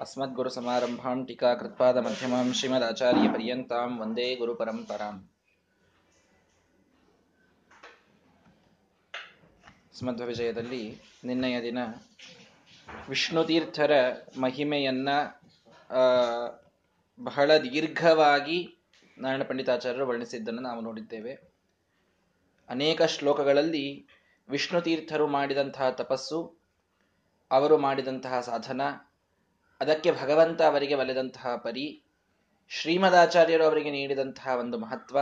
अस्मद्गुरुसमारम्भां टीकाकृत्पादमध्यमां श्रीमदाचार्यपर्यन्तां ವಂದೇ ಗುರುಪರಂಪರಾಂ ಸ್ಮಧ್ವ ವಿಜಯದಲ್ಲಿ ನಿನ್ನೆಯ ದಿನ ವಿಷ್ಣು ತೀರ್ಥರ ಮಹಿಮೆಯನ್ನ ಬಹಳ ದೀರ್ಘವಾಗಿ ನಾರಾಯಣ ಪಂಡಿತಾಚಾರ್ಯರು ವರ್ಣಿಸಿದ್ದನ್ನು ನಾವು ನೋಡಿದ್ದೇವೆ ಅನೇಕ ಶ್ಲೋಕಗಳಲ್ಲಿ ವಿಷ್ಣು ತೀರ್ಥರು ಮಾಡಿದಂತಹ ತಪಸ್ಸು ಅವರು ಮಾಡಿದಂತಹ ಸಾಧನ ಅದಕ್ಕೆ ಭಗವಂತ ಅವರಿಗೆ ಒಲೆದಂತಹ ಪರಿ, ಶ್ರೀಮದಾಚಾರ್ಯರು ಅವರಿಗೆ ನೀಡಿದಂತಹ ಒಂದು ಮಹತ್ವ,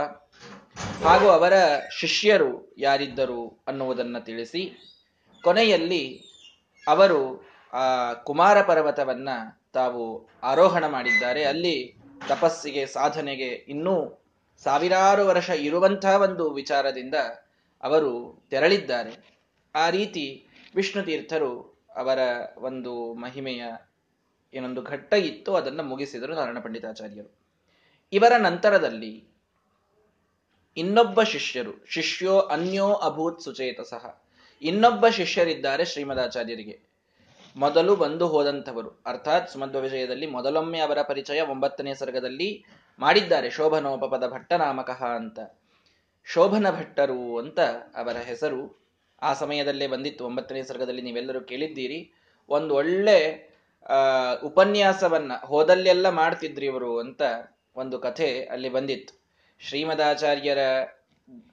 ಹಾಗೂ ಅವರ ಶಿಷ್ಯರು ಯಾರಿದ್ದರು ಅನ್ನುವುದನ್ನು ತಿಳಿಸಿ, ಕೊನೆಯಲ್ಲಿ ಅವರು ಆ ಕುಮಾರ ಪರ್ವತವನ್ನ ತಾವು ಆರೋಹಣ ಮಾಡಿದ್ದಾರೆ. ಅಲ್ಲಿ ತಪಸ್ಸಿಗೆ, ಸಾಧನೆಗೆ ಇನ್ನೂ ಸಾವಿರಾರು ವರ್ಷ ಇರುವಂತಹ ಒಂದು ವಿಚಾರದಿಂದ ಅವರು ತೆರಳಿದ್ದಾರೆ. ಆ ರೀತಿ ವಿಷ್ಣು ತೀರ್ಥರು ಅವರ ಒಂದು ಮಹಿಮೆಯ ಏನೊಂದು ಘಟ್ಟ ಇತ್ತು, ಅದನ್ನು ಮುಗಿಸಿದರು ನಾರಾಯಣ ಪಂಡಿತಾಚಾರ್ಯರು. ಇವರ ನಂತರದಲ್ಲಿ ಇನ್ನೊಬ್ಬ ಶಿಷ್ಯರು, ಶಿಷ್ಯೋ ಅನ್ಯೋ ಅಭೂತ್ ಸುಚೇತ ಸಹ ಇನ್ನೊಬ್ಬ ಶಿಷ್ಯರಿದ್ದಾರೆ ಶ್ರೀಮದಾಚಾರ್ಯರಿಗೆ. ಮೊದಲು ಬಂದು ಹೋದಂಥವರು, ಅರ್ಥಾತ್ ಸುಮಧ್ವ ವಿಜಯದಲ್ಲಿ ಮೊದಲೊಮ್ಮೆ ಅವರ ಪರಿಚಯ ಒಂಬತ್ತನೇ ಸರ್ಗದಲ್ಲಿ ಮಾಡಿದ್ದಾರೆ, ಶೋಭನೋಪಪದ ಭಟ್ಟ ನಾಮಕಃ ಅಂತ. ಶೋಭನ ಭಟ್ಟರು ಅಂತ ಅವರ ಹೆಸರು ಆ ಸಮಯದಲ್ಲೇ ಬಂದಿತ್ತು, ಒಂಬತ್ತನೇ ಸರ್ಗದಲ್ಲಿ ನೀವೆಲ್ಲರೂ ಕೇಳಿದ್ದೀರಿ. ಒಂದು ಒಳ್ಳೆ ಆ, ಉಪನ್ಯಾಸವನ್ನ ಹೋದಲ್ಲೆಲ್ಲ ಮಾಡ್ತಿದ್ರಿ ಇವರು ಅಂತ ಒಂದು ಕಥೆ ಅಲ್ಲಿ ಬಂದಿತ್ತು. ಶ್ರೀಮದಾಚಾರ್ಯರ,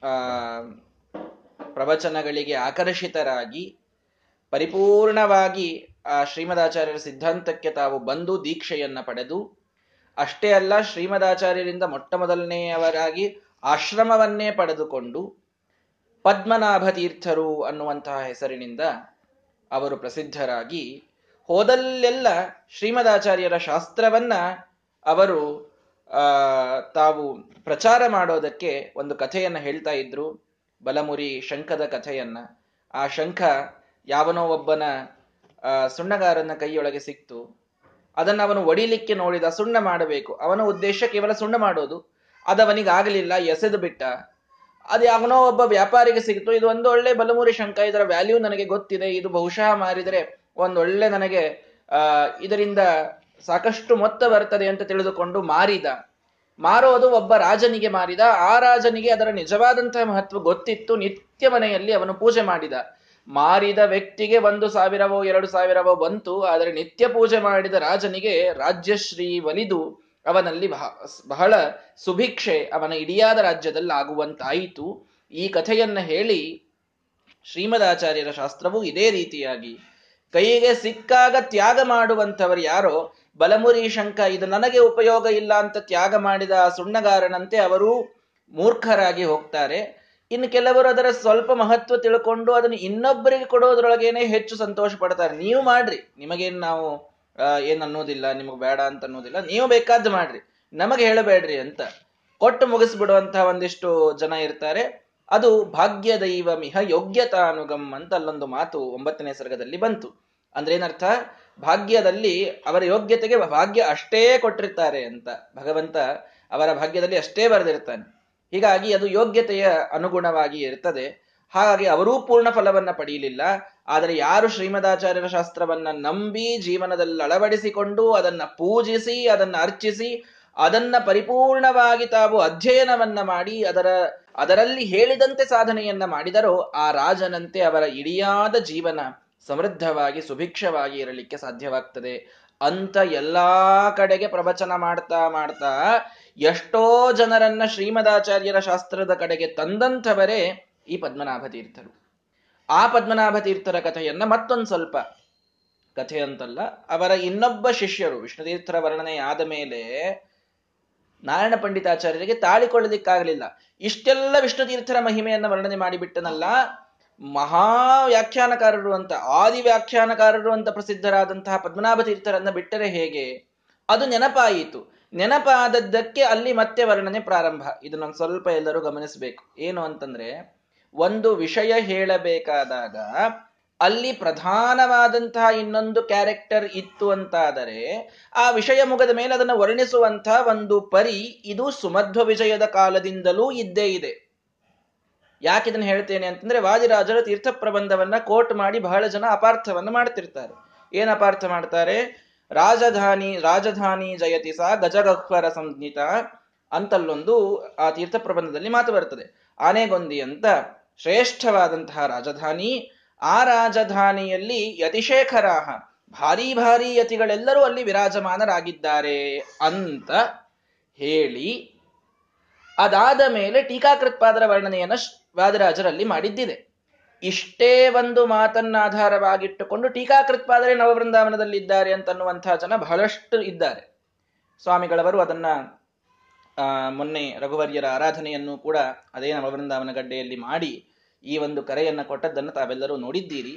ಆ, ಪ್ರವಚನಗಳಿಗೆ ಆಕರ್ಷಿತರಾಗಿ ಪರಿಪೂರ್ಣವಾಗಿ ಆ ಶ್ರೀಮದಾಚಾರ್ಯರ ಸಿದ್ಧಾಂತಕ್ಕೆ ತಾವು ಬಂದು ದೀಕ್ಷೆಯನ್ನ ಪಡೆದು, ಅಷ್ಟೇ ಅಲ್ಲ ಶ್ರೀಮದಾಚಾರ್ಯರಿಂದ ಮೊಟ್ಟ ಮೊದಲನೆಯವರಾಗಿ ಆಶ್ರಮವನ್ನೇ ಪಡೆದುಕೊಂಡು ಪದ್ಮನಾಭ ತೀರ್ಥರು ಅನ್ನುವಂತಹ ಹೆಸರಿನಿಂದ ಅವರು ಪ್ರಸಿದ್ಧರಾಗಿ ಹೋದಲ್ಲೆಲ್ಲ ಶ್ರೀಮದಾಚಾರ್ಯರ ಶಾಸ್ತ್ರವನ್ನ ಅವರು ತಾವು ಪ್ರಚಾರ ಮಾಡೋದಕ್ಕೆ ಒಂದು ಕಥೆಯನ್ನ ಹೇಳ್ತಾ ಇದ್ರು, ಬಲಮುರಿ ಶಂಖದ ಕಥೆಯನ್ನ. ಆ ಶಂಖ ಯಾವನೋ ಒಬ್ಬನ ಸುಣ್ಣಗಾರನ ಕೈಯೊಳಗೆ ಸಿಕ್ತು. ಅದನ್ನು ಅವನು ಒಡಿಲಿಕ್ಕೆ ನೋಡಿದ ಸುಣ್ಣ ಮಾಡಬೇಕು. ಅವನ ಉದ್ದೇಶ ಕೇವಲ ಸುಣ್ಣ ಮಾಡೋದು. ಅದವನಿಗಾಗಲಿಲ್ಲ ಎಸೆದು ಬಿಟ್ಟ. ಅದು ಯಾವನೋ ಒಬ್ಬ ವ್ಯಾಪಾರಿಗೆ ಸಿಕ್ತು. ಇದು ಒಂದು ಒಳ್ಳೆ ಬಲಮುರಿ ಶಂಖ. ಇದರ ವ್ಯಾಲ್ಯೂ ನನಗೆ ಗೊತ್ತಿದೆ. ಇದು ಬಹುಶಃ ಮಾರಿದರೆ ಒಂದೊಳ್ಳೆ ನನಗೆ, ಆ, ಇದರಿಂದ ಸಾಕಷ್ಟು ಮೊತ್ತ ಬರ್ತದೆ ಅಂತ ತಿಳಿದುಕೊಂಡು ಮಾರಿದ. ಮಾರೋದು ಒಬ್ಬ ರಾಜನಿಗೆ ಮಾರಿದ. ಆ ರಾಜನಿಗೆ ಅದರ ನಿಜವಾದಂತಹ ಮಹತ್ವ ಗೊತ್ತಿತ್ತು. ನಿತ್ಯ ಮನೆಯಲ್ಲಿ ಅವನು ಪೂಜೆ ಮಾಡಿದ. ಮಾರಿದ ವ್ಯಕ್ತಿಗೆ ಒಂದು ಸಾವಿರವೋ, ಎರಡು ಸಾವಿರವೋ ಬಂತು. ಆದರೆ ನಿತ್ಯ ಪೂಜೆ ಮಾಡಿದ ರಾಜನಿಗೆ ರಾಜ್ಯಶ್ರೀ ಒಲಿದು ಅವನಲ್ಲಿ ಬಹಳ ಸುಭಿಕ್ಷೆ ಅವನ ಇಡಿಯಾದ ರಾಜ್ಯದಲ್ಲಿ ಆಗುವಂತಾಯಿತು. ಈ ಕಥೆಯನ್ನ ಹೇಳಿ ಶ್ರೀಮದಾಚಾರ್ಯರ ಶಾಸ್ತ್ರವು ಇದೇ ರೀತಿಯಾಗಿ ಕೈಗೆ ಸಿಕ್ಕಾಗ ತ್ಯಾಗ ಮಾಡುವಂಥವರು ಯಾರೋ? ಬಲಮುರಿ ಶಂಕ ಇದು ನನಗೆ ಉಪಯೋಗ ಇಲ್ಲ ಅಂತ ತ್ಯಾಗ ಮಾಡಿದ ಸುಣ್ಣಗಾರನಂತೆ ಅವರು ಮೂರ್ಖರಾಗಿ ಹೋಗ್ತಾರೆ. ಇನ್ನು ಕೆಲವರು ಅದರ ಸ್ವಲ್ಪ ಮಹತ್ವ ತಿಳ್ಕೊಂಡು ಅದನ್ನು ಇನ್ನೊಬ್ಬರಿಗೆ ಕೊಡೋದ್ರೊಳಗೇನೆ ಹೆಚ್ಚು ಸಂತೋಷ ಪಡ್ತಾರೆ. ನೀವು ಮಾಡ್ರಿ. ನಿಮಗೇನು ನಾವು ಏನು ಅನ್ನೋದಿಲ್ಲ, ನಿಮಗೆ ಬೇಡ ಅಂತ ಅನ್ನೋದಿಲ್ಲ. ನೀವು ಬೇಕಾದ್ದು ಮಾಡ್ರಿ. ನಮಗೆ ಹೇಳಬೇಡ್ರಿ ಅಂತ. ಕೊಟ್ಟು ಮುಗಿಸ್ಬಿಡುವಂತಹ ಒಂದಿಷ್ಟು ಜನ ಇರ್ತಾರೆ. ಅದು ಭಾಗ್ಯ ದೈವ ಮಿಹ ಯೋಗ್ಯತಾನುಗಮ್ ಅಂತ ಅಲ್ಲೊಂದು ಮಾತು ಒಂಬತ್ತನೇ ಸರ್ಗದಲ್ಲಿ ಬಂತು. ಅಂದ್ರೆ ಏನರ್ಥ? ಭಾಗ್ಯದಲ್ಲಿ ಅವರ ಯೋಗ್ಯತೆಗೆ ಭಾಗ್ಯ ಅಷ್ಟೇ ಕೊಟ್ಟಿರ್ತಾರೆ ಅಂತ ಭಗವಂತ ಅವರ ಭಾಗ್ಯದಲ್ಲಿ ಅಷ್ಟೇ ಬರೆದಿರ್ತಾನೆ. ಹೀಗಾಗಿ ಅದು ಯೋಗ್ಯತೆಯ ಅನುಗುಣವಾಗಿ ಇರ್ತದೆ. ಹಾಗಾಗಿ ಅವರೂ ಪೂರ್ಣ ಫಲವನ್ನ ಪಡೆಯಲಿಲ್ಲ. ಆದರೆ ಯಾರು ಶ್ರೀಮದಾಚಾರ್ಯರ ಶಾಸ್ತ್ರವನ್ನ ನಂಬಿ ಜೀವನದಲ್ಲಿ ಅಳವಡಿಸಿಕೊಂಡು ಅದನ್ನ ಪೂಜಿಸಿ, ಅದನ್ನ ಅರ್ಚಿಸಿ, ಅದನ್ನ ಪರಿಪೂರ್ಣವಾಗಿ ತಾವು ಅಧ್ಯಯನವನ್ನ ಮಾಡಿ, ಅದರ, ಅದರಲ್ಲಿ ಹೇಳಿದಂತೆ ಸಾಧನೆಯನ್ನ ಮಾಡಿದರೋ ಆ ರಾಜನಂತೆ ಅವರ ಇಡಿಯಾದ ಜೀವನ ಸಮೃದ್ಧವಾಗಿ, ಸುಭಿಕ್ಷವಾಗಿ ಇರಲಿಕ್ಕೆ ಸಾಧ್ಯವಾಗ್ತದೆ. ಅಂತ ಎಲ್ಲಾ ಕಡೆಗೆ ಪ್ರವಚನ ಮಾಡ್ತಾ ಮಾಡ್ತಾ ಎಷ್ಟೋ ಜನರನ್ನ ಶ್ರೀಮದಾಚಾರ್ಯರ ಶಾಸ್ತ್ರದ ಕಡೆಗೆ ತಂದಂಥವರೇ ಈ ಪದ್ಮನಾಭ ತೀರ್ಥರು ಆ ಪದ್ಮನಾಭ ತೀರ್ಥರ ಕಥೆಯನ್ನ ಮತ್ತೊಂದು ಸ್ವಲ್ಪ ಕಥೆ ಅಂತಲ್ಲ, ಅವರ ಇನ್ನೊಬ್ಬ ಶಿಷ್ಯರು, ವಿಷ್ಣುತೀರ್ಥರ ವರ್ಣನೆ ಆದ ಮೇಲೆ ನಾರಾಯಣ ಪಂಡಿತಾಚಾರ್ಯರಿಗೆ ತಾಳಿಕೊಳ್ಳಲಿಕ್ಕಾಗಲಿಲ್ಲ. ಇಷ್ಟೆಲ್ಲ ವಿಷ್ಣುತೀರ್ಥರ ಮಹಿಮೆಯನ್ನು ವರ್ಣನೆ ಮಾಡಿಬಿಟ್ಟನಲ್ಲ ಮಹಾ ವ್ಯಾಖ್ಯಾನಕಾರರು ಅಂತ, ಆದಿ ವ್ಯಾಖ್ಯಾನಕಾರರು ಅಂತ ಪ್ರಸಿದ್ಧರಾದಂತಹ ಪದ್ಮನಾಭ ತೀರ್ಥರನ್ನ ಬಿಟ್ಟರೆ ಹೇಗೆ? ಅದು ನೆನಪಾಯಿತು. ನೆನಪಾದದ್ದಕ್ಕೆ ಅಲ್ಲಿ ಮತ್ತೆ ವರ್ಣನೆ ಪ್ರಾರಂಭ. ಇದನ್ನ ಸ್ವಲ್ಪ ಎಲ್ಲರೂ ಗಮನಿಸಬೇಕು. ಏನು ಅಂತಂದ್ರೆ, ಒಂದು ವಿಷಯ ಹೇಳಬೇಕಾದಾಗ, ಅಲ್ಲಿ ಪ್ರಧಾನವಾದಂತಹ ಇನ್ನೊಂದು ಕ್ಯಾರೆಕ್ಟರ್ ಇತ್ತು ಅಂತಾದರೆ, ಆ ವಿಷಯ ಮುಗದ ಮೇಲೆ ಅದನ್ನು ವರ್ಣಿಸುವಂತಹ ಒಂದು ಪರಿ ಇದು ಸುಮಧ್ವ ವಿಜಯದ ಕಾಲದಿಂದಲೂ ಇದ್ದೇ ಇದೆ. ಯಾಕೆ ಇದನ್ನು ಹೇಳ್ತೇನೆ ಅಂತಂದ್ರೆ ವಾದಿರಾಜರು ತೀರ್ಥ ಪ್ರಬಂಧವನ್ನ ಕೋಟ್ ಮಾಡಿ ಬಹಳ ಜನ ಅಪಾರ್ಥವನ್ನು ಮಾಡ್ತಿರ್ತಾರೆ. ಏನ್ ಅಪಾರ್ಥ ಮಾಡ್ತಾರೆ? ರಾಜಧಾನಿ ರಾಜಧಾನಿ ಜಯತಿ ಸಾ ಗಜಗಹ್ವರ ಸಂಹಿತ ಅಂತಲ್ಲೊಂದು ಆ ತೀರ್ಥ ಪ್ರಬಂಧದಲ್ಲಿ ಮಾತು ಬರ್ತದೆ. ಆನೆಗೊಂದಿ ಅಂತ ಶ್ರೇಷ್ಠವಾದಂತಹ ರಾಜಧಾನಿ, ಆ ರಾಜಧಾನಿಯಲ್ಲಿ ಯತಿಶೇಖರಾಹ, ಭಾರಿ ಭಾರಿ ಯತಿಗಳೆಲ್ಲರೂ ಅಲ್ಲಿ ವಿರಾಜಮಾನರಾಗಿದ್ದಾರೆ ಅಂತ ಹೇಳಿ ಅದಾದ ಮೇಲೆ ಟೀಕಾಕೃತ್ಪಾದರ ವರ್ಣನೆಯನ್ನ ವಾದರಾಜರಲ್ಲಿ ಮಾಡಿದ್ದಿದೆ. ಇಷ್ಟೇ ಒಂದು ಮಾತನ್ನ ಆಧಾರವಾಗಿಟ್ಟುಕೊಂಡು ಟೀಕಾಕೃತ್ಪಾದರೆ ನವವೃಂದಾವನದಲ್ಲಿದ್ದಾರೆ ಅಂತನ್ನುವಂತಹ ಜನ ಬಹಳಷ್ಟು ಇದ್ದಾರೆ. ಸ್ವಾಮಿಗಳವರು ಅದನ್ನ ಮೊನ್ನೆ ರಘುವರ್ಯರ ಆರಾಧನೆಯನ್ನು ಕೂಡ ಅದೇ ನವವೃಂದಾವನ ಗಡ್ಡೆಯಲ್ಲಿ ಮಾಡಿ ಈ ಒಂದು ಕರೆಯನ್ನ ಕೊಟ್ಟದ್ದನ್ನು ತಾವೆಲ್ಲರೂ ನೋಡಿದ್ದೀರಿ.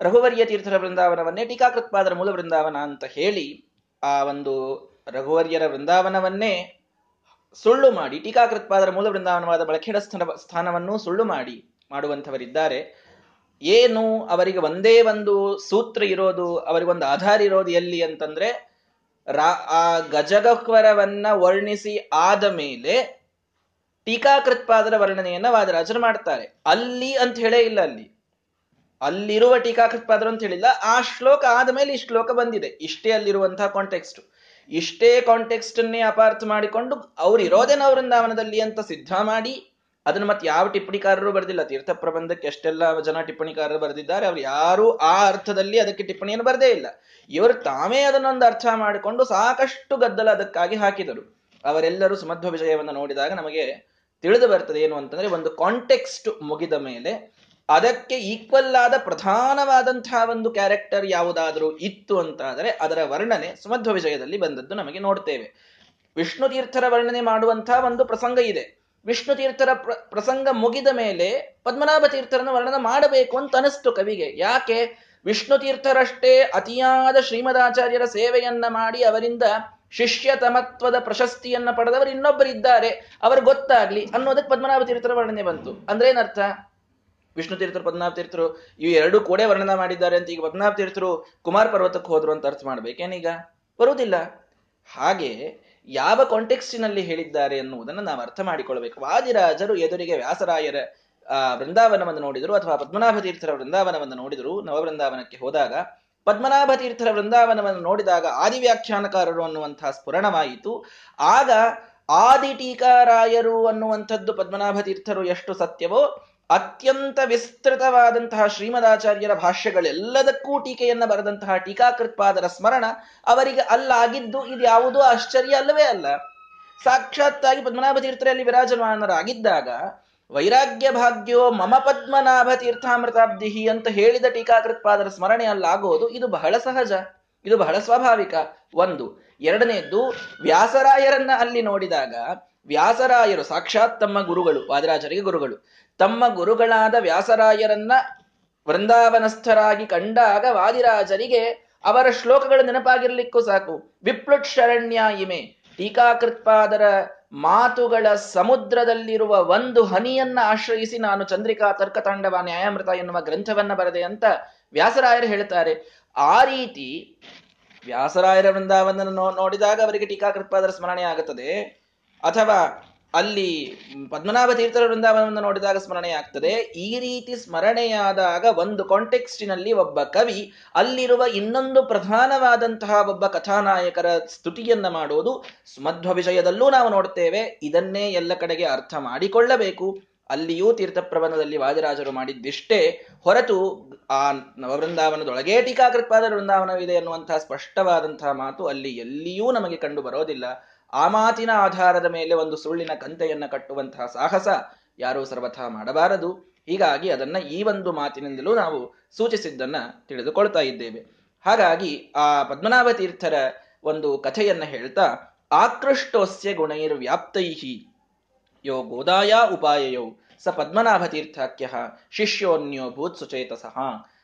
ರಘುವರ್ಯ ತೀರ್ಥರ ವೃಂದಾವನವನ್ನೇ ಟೀಕಾಕೃತ್ಪಾದರ ಮೂಲ ವೃಂದಾವನ ಅಂತ ಹೇಳಿ ಆ ಒಂದು ರಘುವರ್ಯರ ವೃಂದಾವನವನ್ನೇ ಸುಳ್ಳು ಮಾಡಿ, ಟೀಕಾಕೃತ್ಪಾದರ ಮೂಲ ವೃಂದಾವನವಾದ ಬಳಕೆಡ ಸ್ಥಾನ, ಸ್ಥಾನವನ್ನು ಸುಳ್ಳು ಮಾಡಿ ಮಾಡುವಂಥವರಿದ್ದಾರೆ. ಏನು ಅವರಿಗೆ ಒಂದೇ ಒಂದು ಸೂತ್ರ ಇರೋದು ಅವರಿಗೊಂದು ಆಧಾರ ಇರೋದು ಎಲ್ಲಿ ಅಂತಂದ್ರೆ, ರಾ, ಆ ಗಜಗಕ್ವರವನ್ನ ವರ್ಣಿಸಿ ಆದ ಮೇಲೆ ಟೀಕಾಕೃತ್ಪಾದರ ವರ್ಣನೆಯನ್ನ ವಾದರಾಜರು ಮಾಡ್ತಾರೆ. ಅಲ್ಲಿ ಅಂತ ಹೇಳೇ ಇಲ್ಲ ಅಲ್ಲಿ. ಅಲ್ಲಿರುವ ಟೀಕಾಕೃತ್ಪಾದರು ಅಂತ ಹೇಳಿಲ್ಲ, ಆ ಶ್ಲೋಕ ಆದ ಮೇಲೆ ಈ ಶ್ಲೋಕ ಬಂದಿದೆ. ಇಷ್ಟೇ ಅಲ್ಲಿರುವಂತಹ ಕಾಂಟೆಕ್ಸ್ಟ್ ಇಷ್ಟೇ ಕಾಂಟೆಕ್ಸ್ಟ್ ಅನ್ನೇ ಅಪಾರ್ಥ ಮಾಡಿಕೊಂಡು ಅವ್ರು ಇರೋದೇನ ವೃಂದಾವನದಲ್ಲಿ ಅಂತ ಸಿದ್ಧ ಮಾಡಿ, ಅದನ್ನು ಮತ್ತೆ ಯಾವ ಟಿಪ್ಪಣಿಕಾರರು ಬರೆದಿಲ್ಲ. ತೀರ್ಥ ಪ್ರಬಂಧಕ್ಕೆ ಎಷ್ಟೆಲ್ಲ ಜನ ಟಿಪ್ಪಣಿಕಾರರು ಬರೆದಿದ್ದಾರೆ, ಅವ್ರು ಯಾರು ಆ ಅರ್ಥದಲ್ಲಿ ಅದಕ್ಕೆ ಟಿಪ್ಪಣಿಯನ್ನು ಬರದೇ ಇಲ್ಲ. ಇವರು ತಾವೇ ಅದನ್ನೊಂದು ಅರ್ಥ ಮಾಡಿಕೊಂಡು ಸಾಕಷ್ಟು ಗದ್ದಲ ಅದಕ್ಕಾಗಿ ಹಾಕಿದರು. ಅವರೆಲ್ಲರೂ ಸುಮಧ್ವ ವಿಜಯವನ್ನು ನೋಡಿದಾಗ ನಮಗೆ ತಿಳಿದು ಬರ್ತದೆ ಏನು ಅಂತಂದ್ರೆ ಒಂದು ಕಾಂಟೆಕ್ಸ್ಟ್ ಮುಗಿದ ಮೇಲೆ ಅದಕ್ಕೆ ಈಕ್ವಲ್ ಆದ ಪ್ರಧಾನವಾದಂತಹ ಒಂದು ಕ್ಯಾರೆಕ್ಟರ್ ಯಾವುದಾದರೂ ಇತ್ತು ಅಂತಾದರೆ ಅದರ ವರ್ಣನೆ ಸುಮಧ್ವ ವಿಜಯದಲ್ಲಿ ಬಂದದ್ದು ನಮಗೆ ನೋಡ್ತೇವೆ. ವಿಷ್ಣು ತೀರ್ಥರ ವರ್ಣನೆ ಮಾಡುವಂತಹ ಒಂದು ಪ್ರಸಂಗ ಇದೆ. ವಿಷ್ಣು ತೀರ್ಥರ ಪ್ರಸಂಗ ಮುಗಿದ ಮೇಲೆ ಪದ್ಮನಾಭ ತೀರ್ಥರನ್ನು ವರ್ಣನೆ ಮಾಡಬೇಕು ಅಂತ ಅನಿಸ್ತು ಕವಿಗೆ. ಯಾಕೆ? ವಿಷ್ಣು ತೀರ್ಥರಷ್ಟೇ ಅತಿಯಾದ ಶ್ರೀಮದಾಚಾರ್ಯರ ಸೇವೆಯನ್ನ ಮಾಡಿ ಅವರಿಂದ ಶಿಷ್ಯತಮತ್ವದ ಪ್ರಶಸ್ತಿಯನ್ನ ಪಡೆದವರು ಇನ್ನೊಬ್ಬರಿದ್ದಾರೆ. ಅವರು ಗೊತ್ತಾಗ್ಲಿ ಅನ್ನೋದಕ್ಕೆ ಪದ್ಮನಾಭ ತೀರ್ಥರ ವರ್ಣನೆ ಬಂತು. ಅಂದ್ರೆ ಏನರ್ಥ? ವಿಷ್ಣು ತೀರ್ಥರು, ಪದ್ಮನಾಭ ತೀರ್ಥರು, ಇವು ಎರಡು ಕೂಡ ವರ್ಣನ ಮಾಡಿದ್ದಾರೆ ಅಂತ ಈಗ ಪದ್ಮನಾಭ ತೀರ್ಥರು ಕುಮಾರ್ ಪರ್ವತಕ್ಕೆ ಹೋದ್ರು ಅಂತ ಅರ್ಥ ಮಾಡ್ಬೇಕೇನೀಗ? ಬರುವುದಿಲ್ಲ. ಹಾಗೆ ಯಾವ ಕಾಂಟೆಕ್ಸ್ಟಿನಲ್ಲಿ ಹೇಳಿದ್ದಾರೆ ಎನ್ನುವುದನ್ನು ನಾವು ಅರ್ಥ ಮಾಡಿಕೊಳ್ಬೇಕು. ವಾದಿರಾಜರು ಎದುರಿಗೆ ವ್ಯಾಸರಾಯರ, ಆ, ವೃಂದಾವನವನ್ನು ನೋಡಿದರು ಅಥವಾ ಪದ್ಮನಾಭ ತೀರ್ಥರ ವೃಂದಾವನವನ್ನು ನೋಡಿದರು ನವವೃಂದಾವನಕ್ಕೆ ಹೋದಾಗ. ಪದ್ಮನಾಭ ತೀರ್ಥರ ವೃಂದಾವನವನ್ನು ನೋಡಿದಾಗ ಆದಿ ವ್ಯಾಖ್ಯಾನಕಾರರು ಅನ್ನುವಂತಹ ಸ್ಫುರಣವಾಯಿತು. ಆಗ ಆದಿ ಟೀಕಾರಾಯರು ಅನ್ನುವಂಥದ್ದು ಪದ್ಮನಾಭ ತೀರ್ಥರು ಎಷ್ಟು ಸತ್ಯವೋ ಅತ್ಯಂತ ವಿಸ್ತೃತವಾದಂತಹ ಶ್ರೀಮದಾಚಾರ್ಯರ ಭಾಷ್ಯಗಳೆಲ್ಲದಕ್ಕೂ ಟೀಕೆಯನ್ನ ಬರೆದಂತಹ ಟೀಕಾಕೃತ್ಪಾದರ ಸ್ಮರಣ ಅವರಿಗೆ ಅಲ್ಲಾಗಿದ್ದು ಇದು ಯಾವುದೋ ಆಶ್ಚರ್ಯ ಅಲ್ಲವೇ ಅಲ್ಲ. ಸಾಕ್ಷಾತ್ತಾಗಿ ಪದ್ಮನಾಭ ತೀರ್ಥರಲ್ಲಿ ವಿರಾಜಮಾನರಾಗಿದ್ದಾಗ, ವೈರಾಗ್ಯ ಭಾಗ್ಯೋ ಮಮ ಪದ್ಮನಾಭ ತೀರ್ಥಾಮೃತಾಬ್ಧಿಹಿ ಅಂತ ಹೇಳಿದ ಟೀಕಾಕೃತ್ಪಾದರ ಸ್ಮರಣೆ ಅಲ್ಲಾಗೋದು ಇದು ಬಹಳ ಸಹಜ. ಇದು ಬಹಳ ಸ್ವಾಭಾವಿಕ. ಒಂದು ಎರಡನೆಯದ್ದು ವ್ಯಾಸರಾಯರನ್ನ ಅಲ್ಲಿ ನೋಡಿದಾಗ ವ್ಯಾಸರಾಯರು ಸಾಕ್ಷಾತ್ ತಮ್ಮ ಗುರುಗಳು, ವಾದರಾಜರಿಗೆ ಗುರುಗಳು. ತಮ್ಮ ಗುರುಗಳಾದ ವ್ಯಾಸರಾಯರನ್ನ ವೃಂದಾವನಸ್ಥರಾಗಿ ಕಂಡಾಗ ವಾದಿರಾಜರಿಗೆ ಅವರ ಶ್ಲೋಕಗಳು ನೆನಪಾಗಿರ್ಲಿಕ್ಕೂ ಸಾಕು. ವಿಪ್ಲುಟ್ ಶರಣ್ಯ ಇಮೆ. ಟೀಕಾಕೃತ್ಪಾದರ ಮಾತುಗಳ ಸಮುದ್ರದಲ್ಲಿರುವ ಒಂದು ಹನಿಯನ್ನ ಆಶ್ರಯಿಸಿ ನಾನು ಚಂದ್ರಿಕಾ ತರ್ಕತಾಂಡವ ನ್ಯಾಯಾಮೃತ ಎನ್ನುವ ಗ್ರಂಥವನ್ನ ಬರದೆ ಅಂತ ವ್ಯಾಸರಾಯರು ಹೇಳ್ತಾರೆ ಆ ರೀತಿ ವ್ಯಾಸರಾಯರ ವೃಂದಾವನ ನೋಡಿದಾಗ ಅವರಿಗೆ ಟೀಕಾಕೃತ್ಪಾದರ ಸ್ಮರಣೆ ಆಗುತ್ತದೆ. ಅಥವಾ ಅಲ್ಲಿ ಪದ್ಮನಾಭ ತೀರ್ಥರ ವೃಂದಾವನವನ್ನು ನೋಡಿದಾಗ ಸ್ಮರಣೆ ಆಗ್ತದೆ. ಈ ರೀತಿ ಸ್ಮರಣೆಯಾದಾಗ ಒಂದು ಕಾಂಟೆಕ್ಸ್ಟಿನಲ್ಲಿ ಒಬ್ಬ ಕವಿ ಅಲ್ಲಿರುವ ಇನ್ನೊಂದು ಪ್ರಧಾನವಾದಂತಹ ಒಬ್ಬ ಕಥಾನಾಯಕರ ಸ್ತುತಿಯನ್ನ ಮಾಡುವುದು ಮಧ್ವ ವಿಷಯದಲ್ಲೂ ನಾವು ನೋಡ್ತೇವೆ. ಇದನ್ನೇ ಎಲ್ಲ ಕಡೆಗೆ ಅರ್ಥ ಮಾಡಿಕೊಳ್ಳಬೇಕು. ಅಲ್ಲಿಯೂ ತೀರ್ಥಪ್ರಬಂಧದಲ್ಲಿ ವಾದಿರಾಜರು ಮಾಡಿದ್ದಿಷ್ಟೇ. ಹೊರತು ಆ ನವವೃಂದಾವನದೊಳಗೆ ಟೀಕಾಕೃತ್ವಾದ ವೃಂದಾವನವಿದೆ ಅನ್ನುವಂತಹ ಸ್ಪಷ್ಟವಾದಂತಹ ಮಾತು ಅಲ್ಲಿ ಎಲ್ಲಿಯೂ ನಮಗೆ ಕಂಡು ಆ ಮಾತಿನ ಆಧಾರದ ಮೇಲೆ ಒಂದು ಸುಳ್ಳಿನ ಕಂತೆಯನ್ನ ಕಟ್ಟುವಂತಹ ಸಾಹಸ ಯಾರೂ ಸರ್ವಥಾ ಮಾಡಬಾರದು. ಹೀಗಾಗಿ ಅದನ್ನ ಈ ಒಂದು ಮಾತಿನಿಂದಲೂ ನಾವು ಸೂಚಿಸಿದ್ದನ್ನ ತಿಳಿದುಕೊಳ್ತಾ ಇದ್ದೇವೆ. ಹಾಗಾಗಿ ಆ ಪದ್ಮನಾಭ ತೀರ್ಥರ ಒಂದು ಕಥೆಯನ್ನ ಹೇಳ್ತಾ, ಆಕೃಷ್ಟೋಸ್ಯ ಗುಣೈರ್ ವ್ಯಾಪ್ತೈಹಿ ಯೋ ಗೋದಾಯ ಉಪಾಯಯೌ, ಸ ಪದ್ಮನಾಭ ತೀರ್ಥಾಖ್ಯ ಶಿಷ್ಯೋನ್ಯೋ ಭೂತ್ ಸುಚೇತಸಃ.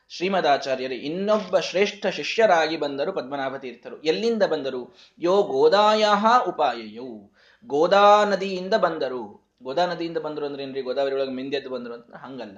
ಶ್ರೀಮದಾಚಾರ್ಯರು ಇನ್ನೊಬ್ಬ ಶ್ರೇಷ್ಠ ಶಿಷ್ಯರಾಗಿ ಬಂದರು ಪದ್ಮನಾಭ ತೀರ್ಥರು ಎಲ್ಲಿಂದ ಬಂದರು? ಯೋ ಗೋದಾಯ ಉಪಾಯಯು. ಗೋದಾ ನದಿಯಿಂದ ಬಂದರು. ಗೋದಾ ನದಿಯಿಂದ ಬಂದರು ಅಂದ್ರೆ ಏನ್ರಿ? ಗೋದಾವರಿ ಒಳಗೆ ಮಿಂದೆದ್ದು ಬಂದರು ಅಂತ? ಹಂಗಲ್ಲ.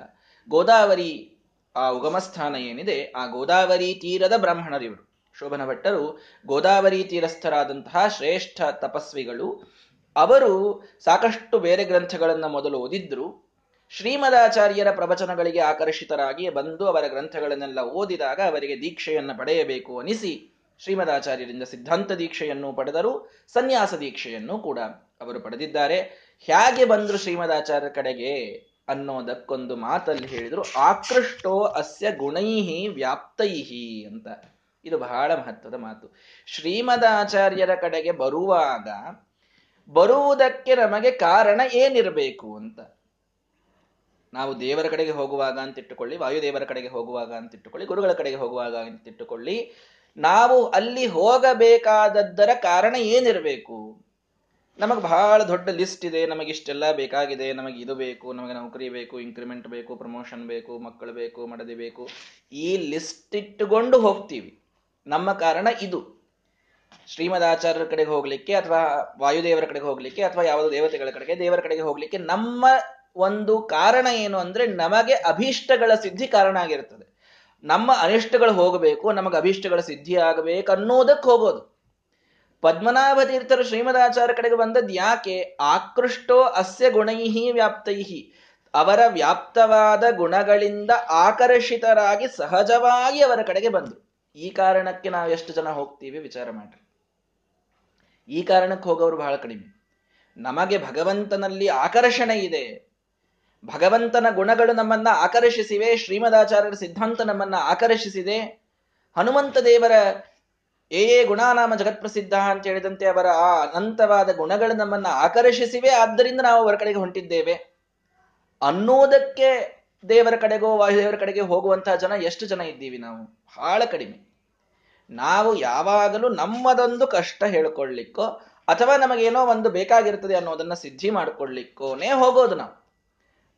ಗೋದಾವರಿ, ಆ ಉಗಮಸ್ಥಾನ ಏನಿದೆ, ಆ ಗೋದಾವರಿ ತೀರದ ಬ್ರಾಹ್ಮಣರಿವರು ಶೋಭನ ಭಟ್ಟರು ಗೋದಾವರಿ ತೀರಸ್ಥರಾದಂತಹ ಶ್ರೇಷ್ಠ ತಪಸ್ವಿಗಳು. ಅವರು ಸಾಕಷ್ಟು ಬೇರೆ ಗ್ರಂಥಗಳನ್ನ ಮೊದಲು ಓದಿದ್ರು. ಶ್ರೀಮದಾಚಾರ್ಯರ ಪ್ರವಚನಗಳಿಗೆ ಆಕರ್ಷಿತರಾಗಿ ಬಂದು ಅವರ ಗ್ರಂಥಗಳನ್ನೆಲ್ಲ ಓದಿದಾಗ ಅವರಿಗೆ ದೀಕ್ಷೆಯನ್ನು ಪಡೆಯಬೇಕು ಅನಿಸಿ ಶ್ರೀಮದಾಚಾರ್ಯರಿಂದ ಸಿದ್ಧಾಂತ ದೀಕ್ಷೆಯನ್ನು ಪಡೆದರು, ಸನ್ಯಾಸ ದೀಕ್ಷೆಯನ್ನು ಕೂಡ ಅವರು ಪಡೆದಿದ್ದಾರೆ. ಹೇಗೆ ಬಂದರು ಶ್ರೀಮದಾಚಾರ್ಯರ ಕಡೆಗೆ ಅನ್ನೋದಕ್ಕೊಂದು ಮಾತಲ್ಲಿ ಹೇಳಿದರು, ಆಕೃಷ್ಟೋ ಅಸ್ಯ ಗುಣೈಹಿ ವ್ಯಾಪ್ತೈಹಿ ಅಂತ. ಇದು ಬಹಳ ಮಹತ್ವದ ಮಾತು. ಶ್ರೀಮದಾಚಾರ್ಯರ ಕಡೆಗೆ ಬರುವಾಗ ಬರುವುದಕ್ಕೆ ನಮಗೆ ಕಾರಣ ಏನಿರಬೇಕು ಅಂತ. ನಾವು ದೇವರ ಕಡೆಗೆ ಹೋಗುವಾಗ ಅಂತ ಇಟ್ಟುಕೊಳ್ಳಿ, ವಾಯುದೇವರ ಕಡೆಗೆ ಹೋಗುವಾಗ ಅಂತ ಇಟ್ಟುಕೊಳ್ಳಿ, ಗುರುಗಳ ಕಡೆಗೆ ಹೋಗುವಾಗ ಅಂತ ಇಟ್ಟುಕೊಳ್ಳಿ, ನಾವು ಅಲ್ಲಿ ಹೋಗಬೇಕಾದದ್ದರ ಕಾರಣ ಏನಿರಬೇಕು? ನಮಗೆ ಬಹಳ ದೊಡ್ಡ ಲಿಸ್ಟ್ ಇದೆ, ನಮಗೆ ಇಷ್ಟೆಲ್ಲ ಬೇಕಾಗಿದೆ, ನಮಗೆ ಇದು ಬೇಕು, ನಮಗೆ ನೌಕರಿ ಬೇಕು ಇನ್ಕ್ರಿಮೆಂಟ್ ಬೇಕು ಪ್ರಮೋಷನ್ ಬೇಕು, ಮಕ್ಕಳು ಬೇಕು, ಮಡದಿ ಬೇಕು. ಈ ಲಿಸ್ಟ್ ಇಟ್ಟುಕೊಂಡು ಹೋಗ್ತೀವಿ. ನಮ್ಮ ಕಾರಣ ಇದು. ಶ್ರೀಮದಾಚಾರ್ಯರ ಕಡೆಗೆ ಹೋಗ್ಲಿಕ್ಕೆ ಅಥವಾ ವಾಯುದೇವರ ಕಡೆಗೆ ಹೋಗ್ಲಿಕ್ಕೆ ಅಥವಾ ಯಾವುದೋ ದೇವತೆಗಳ ಕಡೆಗೆ ದೇವರ ಕಡೆಗೆ ಹೋಗ್ಲಿಕ್ಕೆ ನಮ್ಮ ಒಂದು ಕಾರಣ ಏನು ಅಂದ್ರೆ ನಮಗೆ ಅಭೀಷ್ಟಗಳ ಸಿದ್ಧಿ ಕಾರಣ ಆಗಿರ್ತದೆ ನಮ್ಮ ಅನಿಷ್ಟಗಳು ಹೋಗಬೇಕು, ನಮಗೆ ಅಭೀಷ್ಟಗಳ ಸಿದ್ಧಿ ಆಗಬೇಕು ಅನ್ನೋದಕ್ಕೆ ಹೋಗೋದು. ಪದ್ಮನಾಭ ತೀರ್ಥರು ಶ್ರೀಮದಾಚಾರ್ಯ ಕಡೆಗೆ ಬಂದದ್ದು ಯಾಕೆ? ಆಕೃಷ್ಟೋ ಅಸ್ಯ ಗುಣೈಹಿ ವ್ಯಾಪ್ತೈಹಿ. ಅವರ ವ್ಯಾಪ್ತವಾದ ಗುಣಗಳಿಂದ ಆಕರ್ಷಿತರಾಗಿ ಸಹಜವಾಗಿ ಅವರ ಕಡೆಗೆ ಬಂದರು. ಈ ಕಾರಣಕ್ಕೆ ನಾವು ಎಷ್ಟು ಜನ ಹೋಗ್ತೀವಿ ವಿಚಾರ ಮಾಡ್ರಿ. ಈ ಕಾರಣಕ್ಕೆ ಹೋಗೋರು ಬಹಳ ಕಡಿಮೆ. ನಮಗೆ ಭಗವಂತನಲ್ಲಿ ಆಕರ್ಷಣೆ ಇದೆ. ಭಗವಂತನ ಗುಣಗಳು ನಮ್ಮನ್ನ ಆಕರ್ಷಿಸಿವೆ, ಶ್ರೀಮದಾಚಾರ್ಯರ ಸಿದ್ಧಾಂತ ನಮ್ಮನ್ನ ಆಕರ್ಷಿಸಿದೆ. ಹನುಮಂತ ದೇವರ ಏ ಏ ಗುಣಾನಾಮ ಜಗತ್ಪ್ರಸಿದ್ಧ ಅಂತ ಹೇಳಿದಂತೆ ಅವರ ಆ ಅನಂತವಾದ ಗುಣಗಳು ನಮ್ಮನ್ನ ಆಕರ್ಷಿಸಿವೆ. ಆದ್ದರಿಂದ ನಾವು ಅವರ ಕಡೆಗೆ ಹೊಂಟಿದ್ದೇವೆ. ಅನ್ನೋದಕ್ಕೆ ದೇವರ ಕಡೆಗೋ, ವಾಯುದೇವರ ಕಡೆಗೆ ಹೋಗುವಂತಹ ಜನ, ಎಷ್ಟು ಜನ ಇದ್ದೀವಿ ನಾವು? ಬಹಳ ಕಡಿಮೆ. ನಾವು ಯಾವಾಗಲೂ ನಮ್ಮದೊಂದು ಕಷ್ಟ ಹೇಳ್ಕೊಳ್ಲಿಕ್ಕೋ ಅಥವಾ ನಮಗೇನೋ ಒಂದು ಬೇಕಾಗಿರ್ತದೆ ಅನ್ನೋದನ್ನ ಸಿದ್ಧಿ ಮಾಡ್ಕೊಳ್ಳಿಕ್ಕೋನೇ ಹೋಗೋದು ನಾವು.